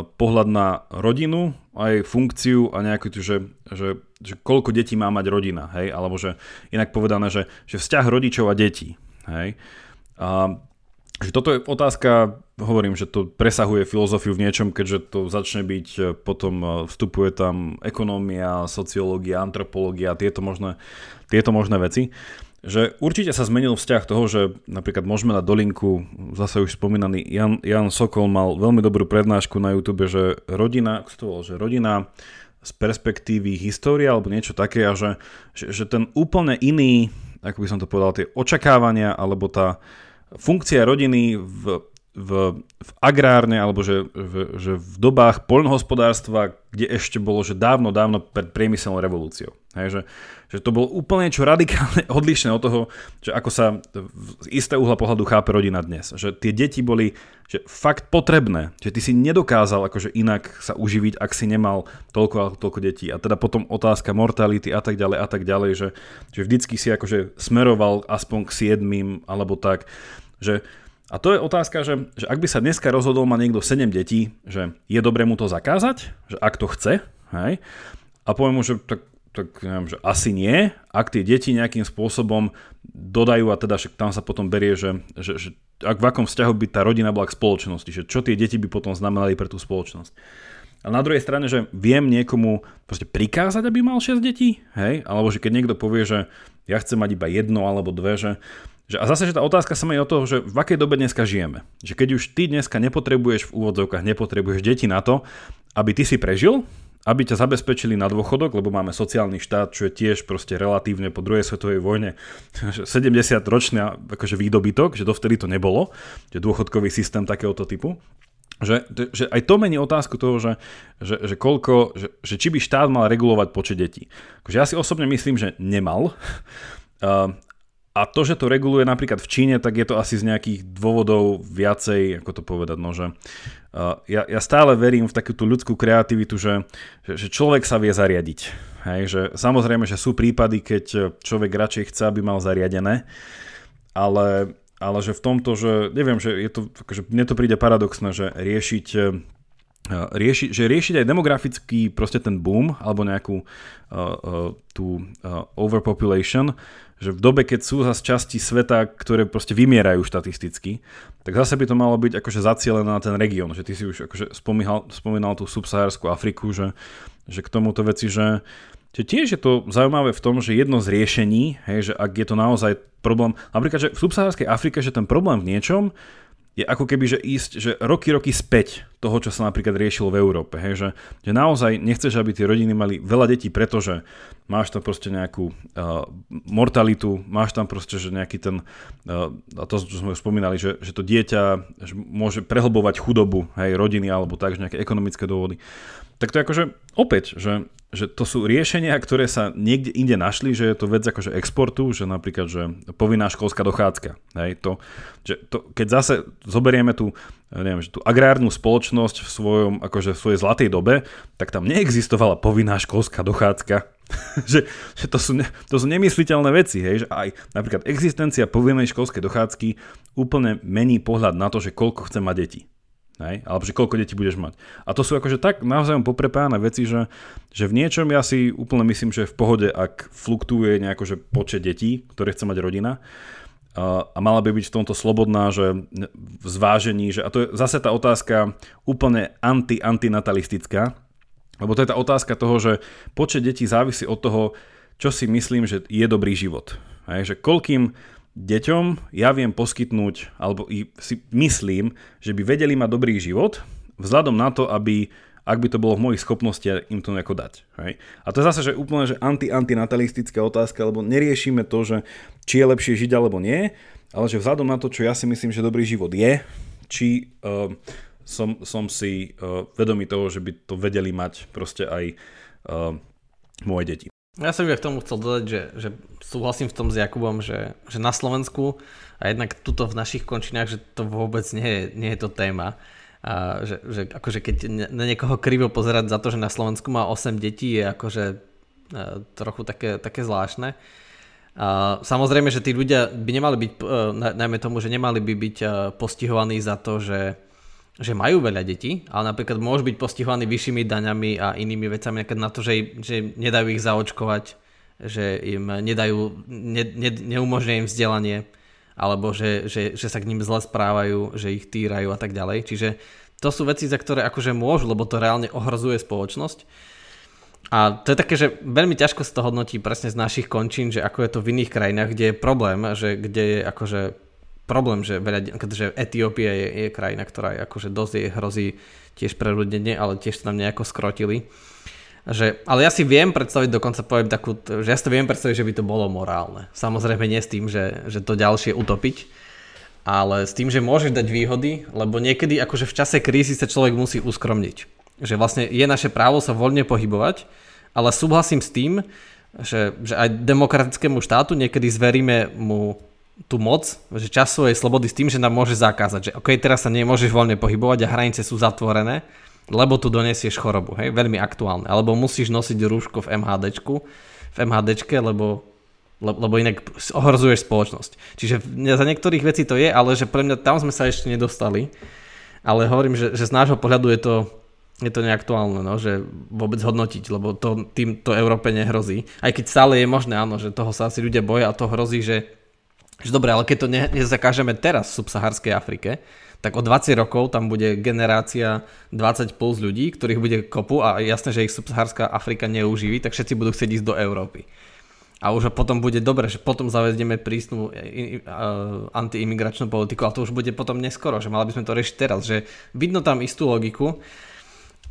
pohľad na rodinu, aj funkciu a nejakú, že, že, že koľko detí má mať rodina, hej, alebo že inak povedané, že, že vzťah rodičov a detí, hej. A že toto je otázka, hovorím, že to presahuje filozofiu v niečom, keďže to začne byť, e, potom vstupuje tam ekonómia, sociológia, antropológia, tieto možné, tieto možné veci že určite sa zmenil vzťah toho, že napríklad môžeme na dolinku, zase už spomínaný Jan, Jan Sokol mal veľmi dobrú prednášku na YouTube, že rodina, to bol, že rodina z perspektívy história alebo niečo také a že, že, že ten úplne iný, ako by som to povedal, tie očakávania alebo tá funkcia rodiny v v, v agrárne, alebo že v, že v dobách poľnohospodárstva, kde ešte bolo, že dávno, dávno pred priemyselnou revolúciou. Hej, že, že to bolo úplne čo radikálne odlišné od toho, že ako sa z isté uhla pohľadu chápe rodina dnes. Že tie deti boli že fakt potrebné, že ty si nedokázal akože inak sa uživiť, ak si nemal toľko toľko detí. A teda potom otázka mortality a tak ďalej a tak ďalej, že, že vždycky si akože smeroval aspoň k siedmým alebo tak, že a to je otázka, že, že ak by sa dneska rozhodol ma niekto 7 detí, že je dobré mu to zakázať, že ak to chce, hej, a poviem mu, že tak, tak neviem, že asi nie, ak tie deti nejakým spôsobom dodajú a teda však tam sa potom berie, že, že, že ak v akom vzťahu by tá rodina bola k spoločnosti, že čo tie deti by potom znamenali pre tú spoločnosť. A na druhej strane, že viem niekomu proste prikázať, aby mal 6 detí, hej, alebo že keď niekto povie, že ja chcem mať iba jedno alebo dve, že že, a zase, že tá otázka sa je o toho, že v akej dobe dneska žijeme. Že keď už ty dneska nepotrebuješ v úvodzovkách, nepotrebuješ deti na to, aby ty si prežil, aby ťa zabezpečili na dôchodok, lebo máme sociálny štát, čo je tiež proste relatívne po druhej svetovej vojne 70 ročný akože výdobytok, že dovtedy to nebolo, že dôchodkový systém takéhoto typu. Že, že aj to mení otázku toho, že, že, že koľko, že, že či by štát mal regulovať počet detí. Akože ja si osobne myslím, že nemal. Uh, a to, že to reguluje napríklad v Číne, tak je to asi z nejakých dôvodov viacej, ako to povedať, no, že uh, ja, ja stále verím v takúto ľudskú kreativitu, že, že, že človek sa vie zariadiť. Hej, že samozrejme, že sú prípady, keď človek radšej chce, aby mal zariadené, ale, ale že v tomto, že neviem, že je to, akože mne to príde paradoxné, že riešiť rieši, že riešiť aj demografický proste ten boom alebo nejakú uh, uh, tú uh, overpopulation, že v dobe, keď sú zase časti sveta, ktoré proste vymierajú štatisticky, tak zase by to malo byť akože zacielené na ten región, že ty si už akože spomínal, spomínal tú subsahárskú Afriku, že, že k tomuto veci, že, že tiež je to zaujímavé v tom, že jedno z riešení, hej, že ak je to naozaj problém, napríklad, že v subsahárskej Afrike, že ten problém v niečom je ako keby, že ísť že roky, roky späť toho, čo sa napríklad riešilo v Európe. Hej, že, že naozaj nechceš, aby tie rodiny mali veľa detí, pretože máš tam proste nejakú uh, mortalitu, máš tam proste, že nejaký ten, uh, a to, čo sme už spomínali, že, že to dieťa že môže prehlbovať chudobu, hej, rodiny alebo tak, že nejaké ekonomické dôvody. Tak to je akože opäť, že že to sú riešenia, ktoré sa niekde inde našli, že je to vec akože exportu, že napríklad, že povinná školská dochádzka. Hej, to, že to, keď zase zoberieme tú, neviem, že tú agrárnu spoločnosť v svojom, akože v svojej zlatej dobe, tak tam neexistovala povinná školská dochádzka. že, že to, sú, to sú nemysliteľné veci, hej, že aj napríklad existencia povinnej školskej dochádzky úplne mení pohľad na to, že koľko chce mať deti. Hej? Alebo že koľko detí budeš mať. A to sú akože tak navzájom poprepájane veci, že, že v niečom ja si úplne myslím, že v pohode, ak fluktuje nejako, že počet detí, ktoré chce mať rodina, a, mala by byť v tomto slobodná, že v zvážení, že, a to je zase tá otázka úplne anti-antinatalistická, lebo to je tá otázka toho, že počet detí závisí od toho, čo si myslím, že je dobrý život. Hej? Že koľkým deťom ja viem poskytnúť, alebo si myslím, že by vedeli mať dobrý život, vzhľadom na to, aby ak by to bolo v mojich schopnostiach im to nejako dať. Hej? A to je zase, že úplne že anti-antinatalistická otázka, lebo neriešime to, že či je lepšie žiť alebo nie, ale že vzhľadom na to, čo ja si myslím, že dobrý život je, či uh, som, som si uh, vedomý toho, že by to vedeli mať proste aj uh, moje deti. Ja som k tomu chcel dodať, že, že súhlasím v tom s Jakubom, že, že na Slovensku a jednak tuto v našich končinách, že to vôbec nie je, nie je to téma. A že, že akože keď na niekoho krivo pozerať za to, že na Slovensku má 8 detí, je akože e, trochu také, také zvláštne. A samozrejme, že tí ľudia by nemali byť, e, najmä tomu, že nemali by byť e, postihovaní za to, že že majú veľa detí, ale napríklad môžu byť postihovaní vyššími daňami a inými vecami, napríklad na to, že, že nedajú ich zaočkovať, že im nedajú, ne, ne, neumožňujú im vzdelanie, alebo že, že, že sa k ním zle správajú, že ich týrajú a tak ďalej. Čiže to sú veci, za ktoré akože môžu, lebo to reálne ohrozuje spoločnosť. A to je také, že veľmi ťažko sa to hodnotí presne z našich končín, že ako je to v iných krajinách, kde je problém, že kde je akože problém, že, veľa, že Etiópia je, je krajina, ktorá je akože dosť jej hrozí tiež preľudnenie, ale tiež sa tam nejako skrotili. Že, ale ja si viem predstaviť, dokonca poviem takú, že ja si to viem predstaviť, že by to bolo morálne. Samozrejme nie s tým, že, že to ďalšie utopiť, ale s tým, že môžeš dať výhody, lebo niekedy akože v čase krízy sa človek musí uskromniť. Že vlastne je naše právo sa voľne pohybovať, ale súhlasím s tým, že, že aj demokratickému štátu niekedy zveríme mu tú moc, že čas svojej slobody s tým, že nám môže zakázať, že ok, teraz sa nemôžeš voľne pohybovať a hranice sú zatvorené, lebo tu donesieš chorobu, hej, veľmi aktuálne. Alebo musíš nosiť rúško v MHDčku, v MHDčke, lebo lebo inak ohrozuješ spoločnosť. Čiže za niektorých vecí to je, ale že pre mňa tam sme sa ešte nedostali. Ale hovorím, že, že z nášho pohľadu je to, je to neaktuálne, no, že vôbec hodnotiť, lebo to týmto Európe nehrozí. Aj keď stále je možné, áno, že toho sa asi ľudia boja a to hrozí, že, že dobre, ale keď to ne, nezakážeme teraz v subsaharskej Afrike, tak o 20 rokov tam bude generácia 20 plus ľudí, ktorých bude kopu a jasné, že ich subsaharská Afrika neuživí, tak všetci budú chcieť ísť do Európy. A už potom bude dobre, že potom zavedieme prísnu antiimigračnú politiku, ale to už bude potom neskoro, že mali by sme to riešiť teraz, že vidno tam istú logiku,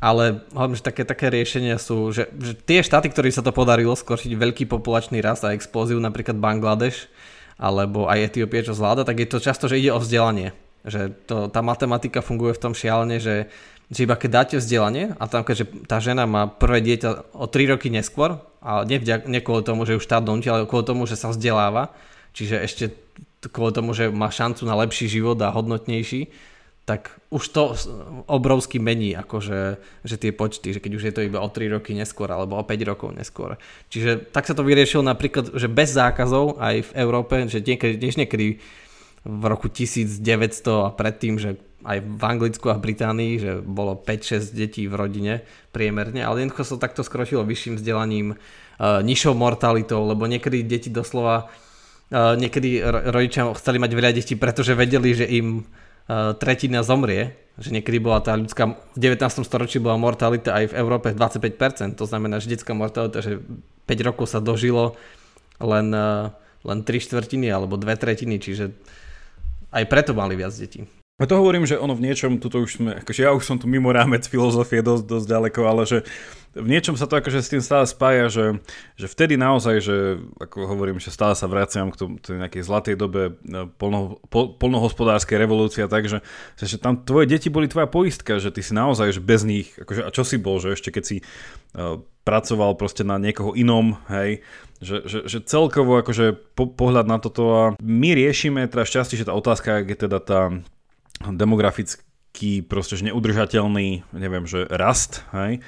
ale hovorím, že také, také riešenia sú, že, že tie štáty, ktorým sa to podarilo skoriť veľký populačný rast a explóziu, napríklad Bangladeš, alebo aj Etiópia, čo zvláda, tak je to často, že ide o vzdelanie. Že to, tá matematika funguje v tom šialne, že že iba keď dáte vzdelanie a tam keďže tá žena má prvé dieťa o 3 roky neskôr, a nie, kvôli tomu, že už štát donúti, ale kvôli tomu, že sa vzdeláva, čiže ešte kvôli tomu, že má šancu na lepší život a hodnotnejší, tak už to obrovsky mení, akože, že tie počty, že keď už je to iba o 3 roky neskôr alebo o 5 rokov neskôr. Čiže tak sa to vyriešilo napríklad, že bez zákazov aj v Európe, že niekedy, niekedy v roku 1900 a predtým, že aj v Anglicku a v Británii, že bolo 5-6 detí v rodine priemerne, ale jednoducho sa takto skročilo vyšším vzdelaním, uh, nižšou mortalitou, lebo niekedy deti doslova, uh, niekedy rodičia chceli mať veľa detí, pretože vedeli, že im tretina zomrie, že niekedy bola tá ľudská, v 19. storočí bola mortalita aj v Európe 25%, to znamená, že detská mortalita, že 5 rokov sa dožilo len, uh, len 3 štvrtiny alebo 2 tretiny, čiže aj preto mali viac detí. A to hovorím, že ono v niečom, tuto už sme, akože ja už som tu mimo rámec filozofie dosť, dosť ďaleko, ale že v niečom sa to akože s tým stále spája, že, že vtedy naozaj, že ako hovorím, že stále sa vraciam k tomu, tej nejakej zlatej dobe e, polno, pol, polnohospodárskej revolúcie, takže že tam tvoje deti boli tvoja poistka, že ty si naozaj, že bez nich, akože, a čo si bol, že ešte keď si uh, pracoval proste na niekoho inom, hej, že, že, že celkovo akože po, pohľad na toto a my riešime teraz časti, že tá otázka, je teda tá demografický proste neudržateľný, neviem, že rast, hej,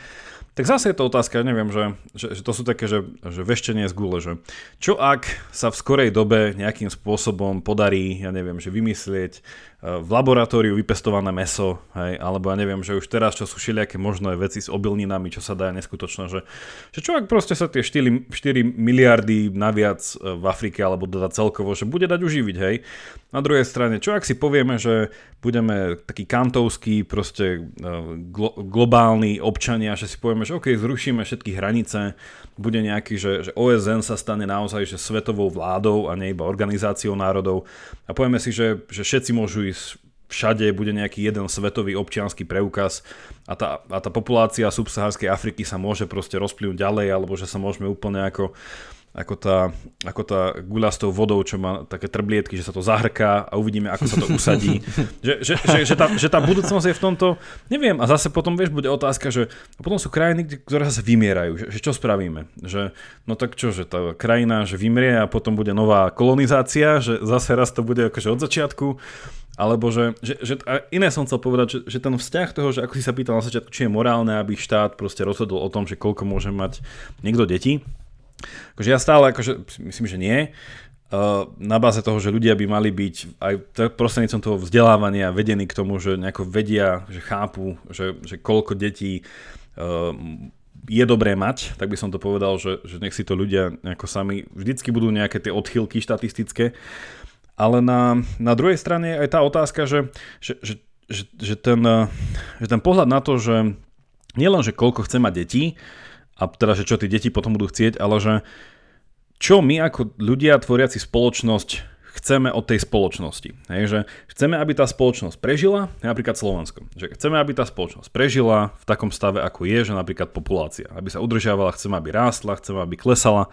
tak zase je to otázka, neviem, že, že, že to sú také, že, že veštenie z gule, že čo ak sa v skorej dobe nejakým spôsobom podarí, ja neviem, že vymyslieť v laboratóriu vypestované meso, hej, alebo ja neviem, že už teraz, čo sú všelijaké možné veci s obilninami, čo sa dá neskutočné, že, že čo ak proste sa tie 4, 4 miliardy naviac e, v Afrike, alebo teda celkovo, že bude dať uživiť, hej. Na druhej strane, čo ak si povieme, že budeme taký kantovský, proste uh, glo- globálni občania, že si povieme, že OK, zrušíme všetky hranice, bude nejaký, že, že OSN sa stane naozaj že svetovou vládou a nie iba organizáciou národov a povieme si, že, že všetci môžu ísť všade, bude nejaký jeden svetový občianský preukaz a tá, a tá populácia subsahárskej Afriky sa môže proste rozplynúť ďalej, alebo že sa môžeme úplne ako ako tá, ako tá guľa s tou vodou, čo má také trblietky, že sa to zahrká a uvidíme, ako sa to usadí. že, že, že, že, tá, že tá budúcnosť je v tomto, neviem, a zase potom, vieš, bude otázka, že potom sú krajiny, ktoré sa vymierajú, že, že čo spravíme? Že, no tak čo, že tá krajina, že vymrie a potom bude nová kolonizácia, že zase raz to bude akože od začiatku, alebo že, že, že a iné som chcel povedať, že, že ten vzťah toho, že ako si sa pýtal na začiatku, či je morálne, aby štát proste rozhodol o tom, že koľko môže mať niekto detí, Akože ja stále, akože, myslím, že nie. Uh, na báze toho, že ľudia by mali byť aj prostredníctvom toho vzdelávania vedení k tomu, že nejako vedia, že chápu, že, že koľko detí uh, je dobré mať, tak by som to povedal, že, že nech si to ľudia nejako sami, vždycky budú nejaké tie odchylky štatistické, ale na, na druhej strane je aj tá otázka, že, že, že, že, že, ten, že ten pohľad na to, že nielen, že koľko chce mať detí, a teda, že čo tí deti potom budú chcieť, ale že čo my ako ľudia tvoriaci spoločnosť chceme od tej spoločnosti. Hej, že chceme, aby tá spoločnosť prežila, napríklad Slovensko. Že chceme, aby tá spoločnosť prežila v takom stave, ako je, že napríklad populácia. Aby sa udržiavala, chceme, aby rástla, chceme, aby klesala.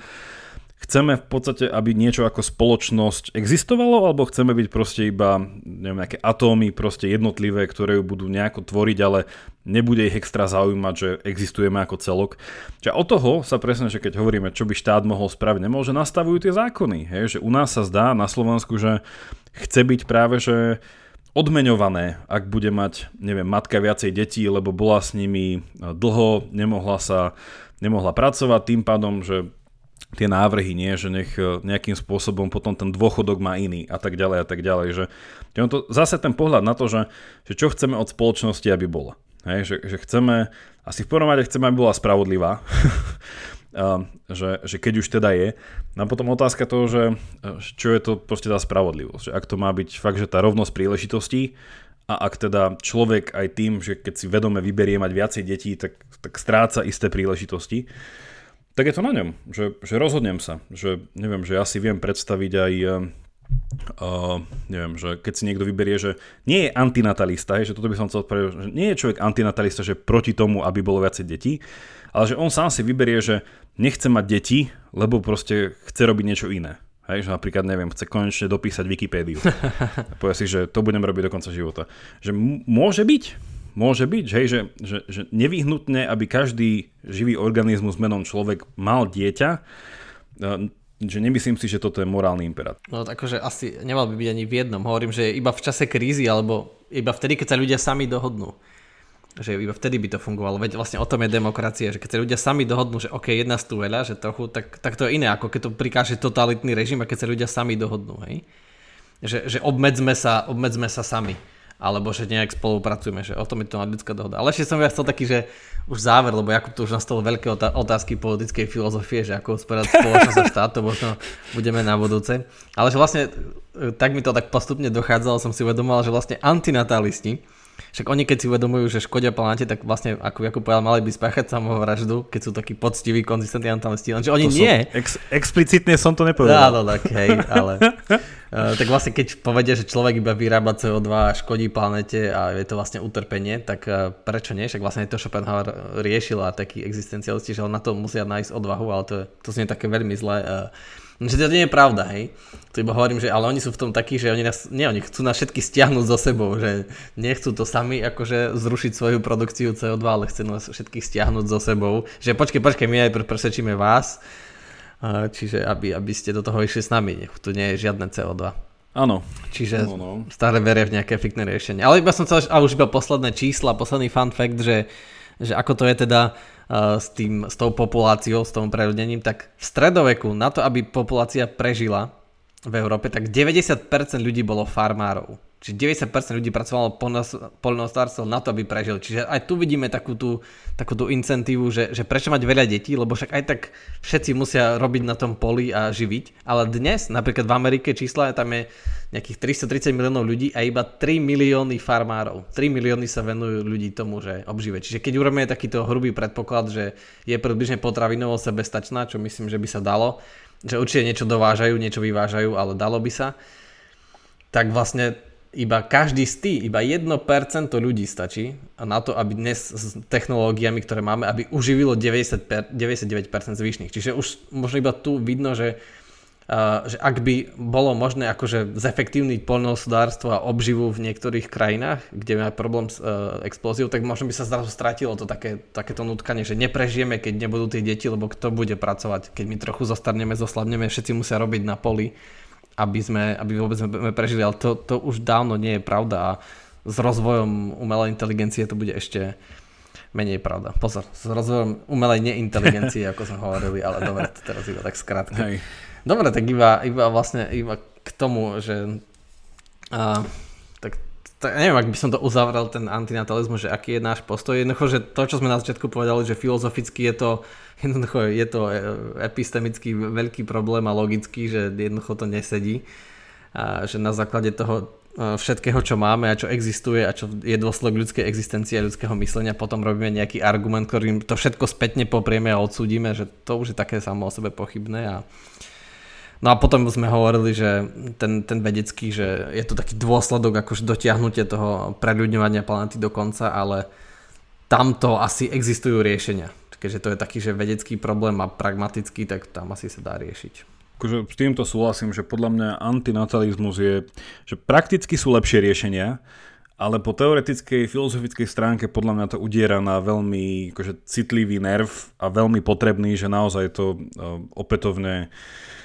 Chceme v podstate, aby niečo ako spoločnosť existovalo, alebo chceme byť proste iba neviem, nejaké atómy, proste jednotlivé, ktoré ju budú nejako tvoriť, ale nebude ich extra zaujímať, že existujeme ako celok. Čiže od toho sa presne, že keď hovoríme, čo by štát mohol spraviť, nemôže nastavujú tie zákony. Hej? Že u nás sa zdá na Slovensku, že chce byť práve, že odmeňované, ak bude mať, neviem, matka viacej detí, lebo bola s nimi dlho, nemohla sa, nemohla pracovať, tým pádom, že tie návrhy, nie, že nech e, nejakým spôsobom potom ten dôchodok má iný a tak ďalej a tak ďalej. Že, že to, zase ten pohľad na to, že, že čo chceme od spoločnosti, aby bola. Hej, že, že chceme, asi v prvom rade chceme, aby bola spravodlivá, že, že keď už teda je. No a potom otázka toho, že čo je to proste tá spravodlivosť. Že ak to má byť fakt, že tá rovnosť príležitostí a ak teda človek aj tým, že keď si vedome vyberie mať viacej detí, tak, tak stráca isté príležitosti tak je to na ňom, že, že rozhodnem sa, že neviem, že ja si viem predstaviť aj Uh, neviem, že keď si niekto vyberie, že nie je antinatalista, že toto by som chcel povedať, že nie je človek antinatalista, že proti tomu, aby bolo viacej detí, ale že on sám si vyberie, že nechce mať deti, lebo proste chce robiť niečo iné. Hej, že napríklad, neviem, chce konečne dopísať Wikipédiu. Povie si, že to budem robiť do konca života. Že m- môže byť, môže byť, hej, že, že, že nevyhnutne, aby každý živý organizmus menom človek mal dieťa, e, že nemyslím si, že toto je morálny imperát. No akože asi nemal by byť ani v jednom. Hovorím, že iba v čase krízy, alebo iba vtedy, keď sa ľudia sami dohodnú. Že iba vtedy by to fungovalo. Veď vlastne o tom je demokracia, že keď sa ľudia sami dohodnú, že OK, jedna tu veľa, že trochu, tak, tak to je iné, ako keď to prikáže totalitný režim a keď sa ľudia sami dohodnú. Hej? Že, že obmedzme, sa, obmedzme sa sami alebo že nejak spolupracujeme, že o tom je to americká dohoda. Ale ešte som ja chcel taký, že už záver, lebo Jakub tu už nastalo veľké otázky politickej filozofie, že ako usporiadať spoločnosť a štát, to možno budeme na budúce. Ale že vlastne e, tak mi to tak postupne dochádzalo, som si uvedomoval, že vlastne antinatalisti, však oni keď si uvedomujú, že škodia planéte, tak vlastne, ako Jakub povedal, mali by spáchať samovraždu, keď sú takí poctiví, konzistentní. Lenže oni to nie. Ex- explicitne som to nepovedal. Áno, tak hej, ale... uh, tak vlastne keď povedia, že človek iba vyrába CO2 a škodí planete a je to vlastne utrpenie, tak uh, prečo nie? Však vlastne to Schopenhauer riešil a taký existencialisti, že on na to musia nájsť odvahu, ale to, to znie také veľmi zlé. Uh, že to nie je pravda, hej. To iba hovorím, že ale oni sú v tom takí, že oni nás, nie, oni chcú nás všetky stiahnuť zo sebou, že nechcú to sami akože zrušiť svoju produkciu CO2, ale chcú nás všetkých stiahnuť zo sebou. Že počkej, počkej, my aj presvedčíme vás, čiže aby, aby ste do toho išli s nami, nech tu nie je žiadne CO2. Áno. Čiže no, no. stále veria v nejaké fikné riešenie. Ale iba som chcel, a už iba posledné čísla, posledný fun fact, že, že ako to je teda s, tým, s tou populáciou, s tom preľudením, tak v stredoveku na to, aby populácia prežila v Európe, tak 90% ľudí bolo farmárov. Čiže 90% ľudí pracovalo poľnohospodárstvo na to, aby prežili. Čiže aj tu vidíme takú tú, takú tú incentívu, že, že prečo mať veľa detí, lebo však aj tak všetci musia robiť na tom poli a živiť. Ale dnes, napríklad v Amerike čísla, tam je nejakých 330 miliónov ľudí a iba 3 milióny farmárov. 3 milióny sa venujú ľudí tomu, že obžive. Čiže keď urobíme takýto hrubý predpoklad, že je približne potravinovo sebestačná, čo myslím, že by sa dalo, že určite niečo dovážajú, niečo vyvážajú, ale dalo by sa, tak vlastne iba každý z tých, iba 1% ľudí stačí na to, aby dnes s technológiami, ktoré máme, aby uživilo 90, 99% zvyšných. Čiže už možno iba tu vidno, že, že ak by bolo možné akože zefektívniť poľnohospodárstvo a obživu v niektorých krajinách, kde máme problém s uh, explóziou, tak možno by sa zrazu stratilo to také, takéto nutkanie, že neprežijeme, keď nebudú tie deti, lebo kto bude pracovať, keď my trochu zostarneme, zoslabneme, všetci musia robiť na poli aby, sme, aby vôbec sme prežili, ale to, to už dávno nie je pravda a s rozvojom umelej inteligencie to bude ešte menej pravda. Pozor, s rozvojom umelej neinteligencie, ako sme hovorili, ale dobre, to teraz iba tak skrátke. Dobre, tak iba, iba vlastne iba k tomu, že a, tak, neviem, ak by som to uzavrel, ten antinatalizmus, že aký je náš postoj. Jednoducho, že to, čo sme na začiatku povedali, že filozoficky je to Jednoducho je to e, epistemický veľký problém a logický, že jednoducho to nesedí. A že na základe toho e, všetkého, čo máme a čo existuje a čo je dôsledok ľudskej existencie a ľudského myslenia, potom robíme nejaký argument, ktorým to všetko spätne poprieme a odsúdime, že to už je také samo o sebe pochybné. A... No a potom sme hovorili, že ten, ten vedecký, že je to taký dôsledok akože dotiahnutie toho preľudňovania planety do konca, ale tamto asi existujú riešenia keďže to je taký, že vedecký problém a pragmatický, tak tam asi sa dá riešiť. akože s týmto súhlasím, že podľa mňa antinatalizmus je, že prakticky sú lepšie riešenia, ale po teoretickej, filozofickej stránke podľa mňa to udiera na veľmi akože, citlivý nerv a veľmi potrebný, že naozaj to uh, opätovne uh,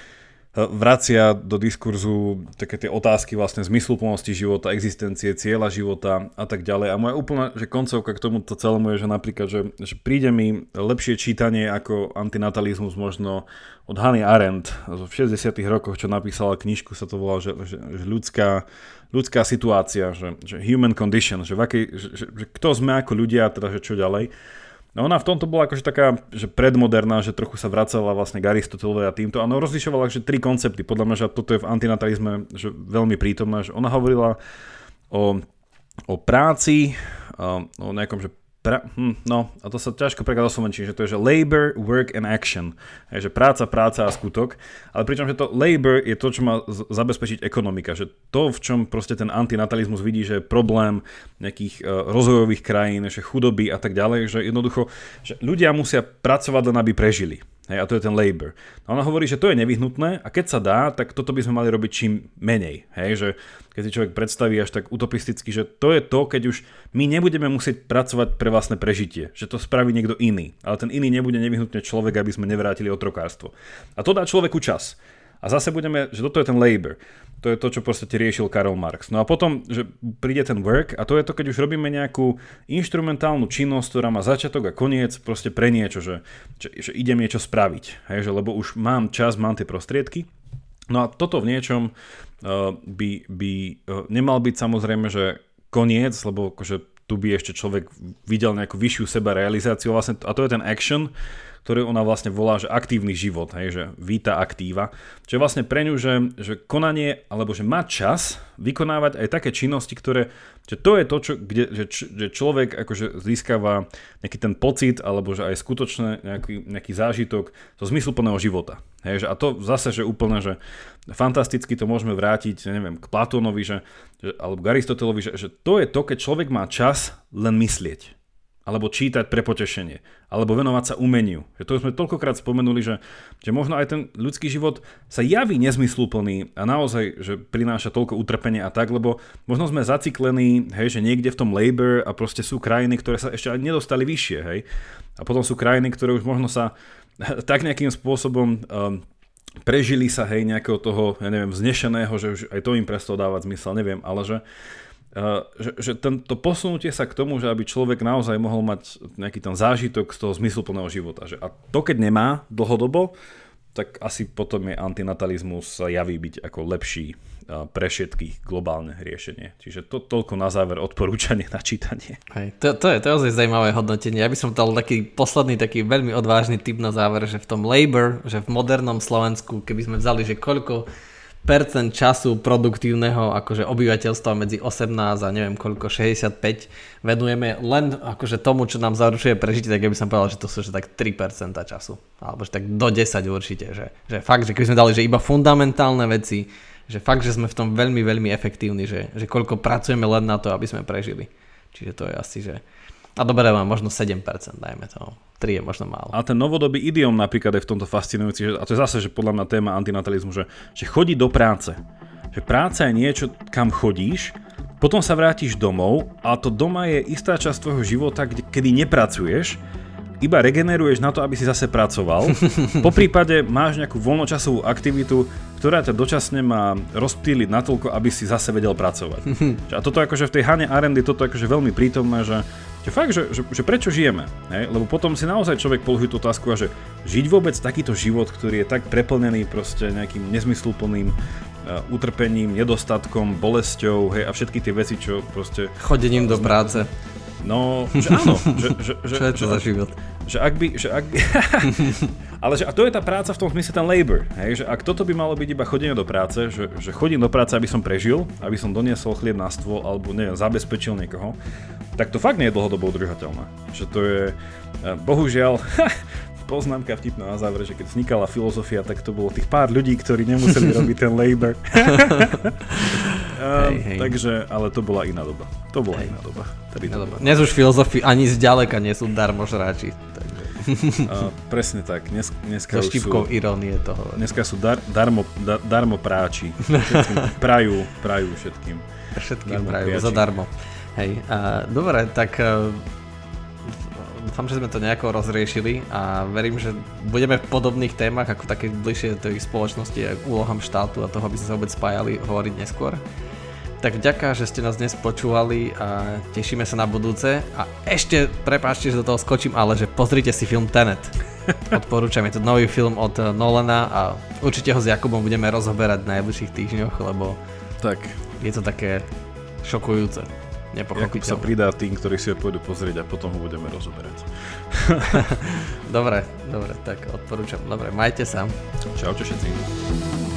vracia do diskurzu také tie otázky vlastne zmysluplnosti života, existencie, cieľa života a tak ďalej. A moja úplná že koncovka k tomuto celému je, že napríklad, že, že príde mi lepšie čítanie ako antinatalizmus možno od Hany Arendt v 60 rokoch, čo napísala knižku, sa to volá, že, že, že ľudská ľudská situácia, že, že human condition, že, v akej, že, že, že kto sme ako ľudia, teda že čo ďalej. No ona v tomto bola akože taká, že predmoderná, že trochu sa vracala vlastne k Aristotelovej a týmto. Ona rozlišovala že tri koncepty. Podľa mňa, že toto je v antinatalizme že veľmi prítomné. Že ona hovorila o, o práci, o nejakom že Pra, hm, no, a to sa ťažko prekladá do slovenčiny, že to je, že labor, work and action. Je, že práca, práca a skutok. Ale pričom, že to labor je to, čo má zabezpečiť ekonomika. Že to, v čom proste ten antinatalizmus vidí, že je problém nejakých uh, rozvojových krajín, že chudoby a tak ďalej, že jednoducho, že ľudia musia pracovať len aby prežili. Hej, a to je ten labor. No ona hovorí, že to je nevyhnutné a keď sa dá, tak toto by sme mali robiť čím menej. Hej, že keď si človek predstaví až tak utopisticky, že to je to, keď už my nebudeme musieť pracovať pre vlastné prežitie, že to spraví niekto iný, ale ten iný nebude nevyhnutne človek, aby sme nevrátili otrokárstvo. A to dá človeku čas. A zase budeme, že toto je ten labor. To je to, čo proste riešil Karol Marx. No a potom, že príde ten work a to je to, keď už robíme nejakú instrumentálnu činnosť, ktorá má začiatok a koniec proste pre niečo, že, že, že idem niečo spraviť. Hej, že, lebo už mám čas, mám tie prostriedky. No a toto v niečom by, by uh, nemal byť samozrejme, že koniec, lebo akože tu by ešte človek videl nejakú vyššiu seba realizáciu vlastne, a to je ten action, ktorý ona vlastne volá, že aktívny život, hej, že víta aktíva. Čo je vlastne pre ňu, že, že konanie, alebo že má čas vykonávať aj také činnosti, ktoré, že to je to, čo, kde, že, že človek akože získava nejaký ten pocit, alebo že aj skutočne nejaký, nejaký zážitok zo zmysluplného života. Hej, že, a to zase, že úplne, že fantasticky to môžeme vrátiť, neviem, k Platónovi, že, že, alebo k Aristotelovi, že, že to je to, keď človek má čas len myslieť alebo čítať pre potešenie, alebo venovať sa umeniu. Že to sme toľkokrát spomenuli, že, že možno aj ten ľudský život sa javí nezmysluplný a naozaj, že prináša toľko utrpenia a tak, lebo možno sme zaciklení, hej, že niekde v tom labor a proste sú krajiny, ktoré sa ešte ani nedostali vyššie, hej. A potom sú krajiny, ktoré už možno sa tak nejakým spôsobom um, prežili sa, hej, nejakého toho, ja neviem, vznešeného, že už aj to im prestalo dávať zmysel, neviem, ale že že, že tento posunutie sa k tomu, že aby človek naozaj mohol mať nejaký ten zážitok z toho zmysluplného života. Že, a to keď nemá dlhodobo, tak asi potom je antinatalizmus javí byť ako lepší pre všetkých globálne riešenie. Čiže to toľko na záver odporúčanie na čítanie. Hej, to, to, je, to je ozaj zaujímavé hodnotenie. Ja by som dal taký posledný, taký veľmi odvážny tip na záver, že v tom labor, že v modernom Slovensku, keby sme vzali, že koľko percent času produktívneho akože obyvateľstva medzi 18 a neviem koľko, 65 venujeme len akože tomu, čo nám zaručuje prežitie, tak ja by som povedal, že to sú že tak 3% času. Alebo že tak do 10 určite. Že, že fakt, že keby sme dali, že iba fundamentálne veci, že fakt, že sme v tom veľmi, veľmi efektívni, že, že koľko pracujeme len na to, aby sme prežili. Čiže to je asi, že a dobre, mám možno 7%, dajme to. 3 je možno málo. A ten novodobý idiom napríklad je v tomto fascinujúci, a to je zase, že podľa mňa téma antinatalizmu, že, že chodí do práce. Že práca je niečo, kam chodíš, potom sa vrátiš domov a to doma je istá časť tvojho života, kde, kedy nepracuješ, iba regeneruješ na to, aby si zase pracoval. Po prípade máš nejakú voľnočasovú aktivitu, ktorá ťa dočasne má rozptýliť natoľko, aby si zase vedel pracovať. A toto akože v tej Hane Arendy, toto akože veľmi prítomné, že že fakt, že, že, že prečo žijeme? Hej? Lebo potom si naozaj človek položí tú otázku, a že žiť vôbec takýto život, ktorý je tak preplnený proste nejakým nezmysluplným uh, utrpením, nedostatkom, bolesťou hej, a všetky tie veci, čo proste... Chodením do práce. No, že áno. Že, že, že, Čo je to že, za život? Že ak by... Že ak by ale že, a to je tá práca v tom smysle ten labor. Hej, že ak toto by malo byť iba chodenie do práce, že, že chodím do práce, aby som prežil, aby som doniesol chlieb na stôl, alebo neviem, zabezpečil niekoho, tak to fakt nie je dlhodobo udržateľné. Že to je... E, bohužiaľ, poznámka vtipná na záver, že keď vznikala filozofia, tak to bolo tých pár ľudí, ktorí nemuseli robiť ten labor. hej, hej. Takže, ale to bola iná doba. To bola hej. iná doba. Iná doba. Dnes už filozofi ani zďaleka nie sú darmožráči. A, presne tak. Dnes, dneska so sú, irónie toho. Dneska sú dar, darmo, da, darmo práči. Všetkým prajú, prajú všetkým. Všetkým darmo prajú, priači. zadarmo. Hej, a, dobre, tak a, dúfam, že sme to nejako rozriešili a verím, že budeme v podobných témach, ako také bližšie tej spoločnosti a úlohám štátu a toho, aby sme sa vôbec spájali, hovoriť neskôr. Tak vďaka, že ste nás dnes počúvali a tešíme sa na budúce. A ešte, prepáčte, že do toho skočím, ale že pozrite si film Tenet. Odporúčam, je to nový film od Nolana a určite ho s Jakubom budeme rozoberať v najbližších týždňoch, lebo tak. je to také šokujúce. Jakub sa pridá tým, ktorí si ho pôjdu pozrieť a potom ho budeme rozoberať. dobre, dobre, tak odporúčam. Dobre, majte sa. Čaute všetci.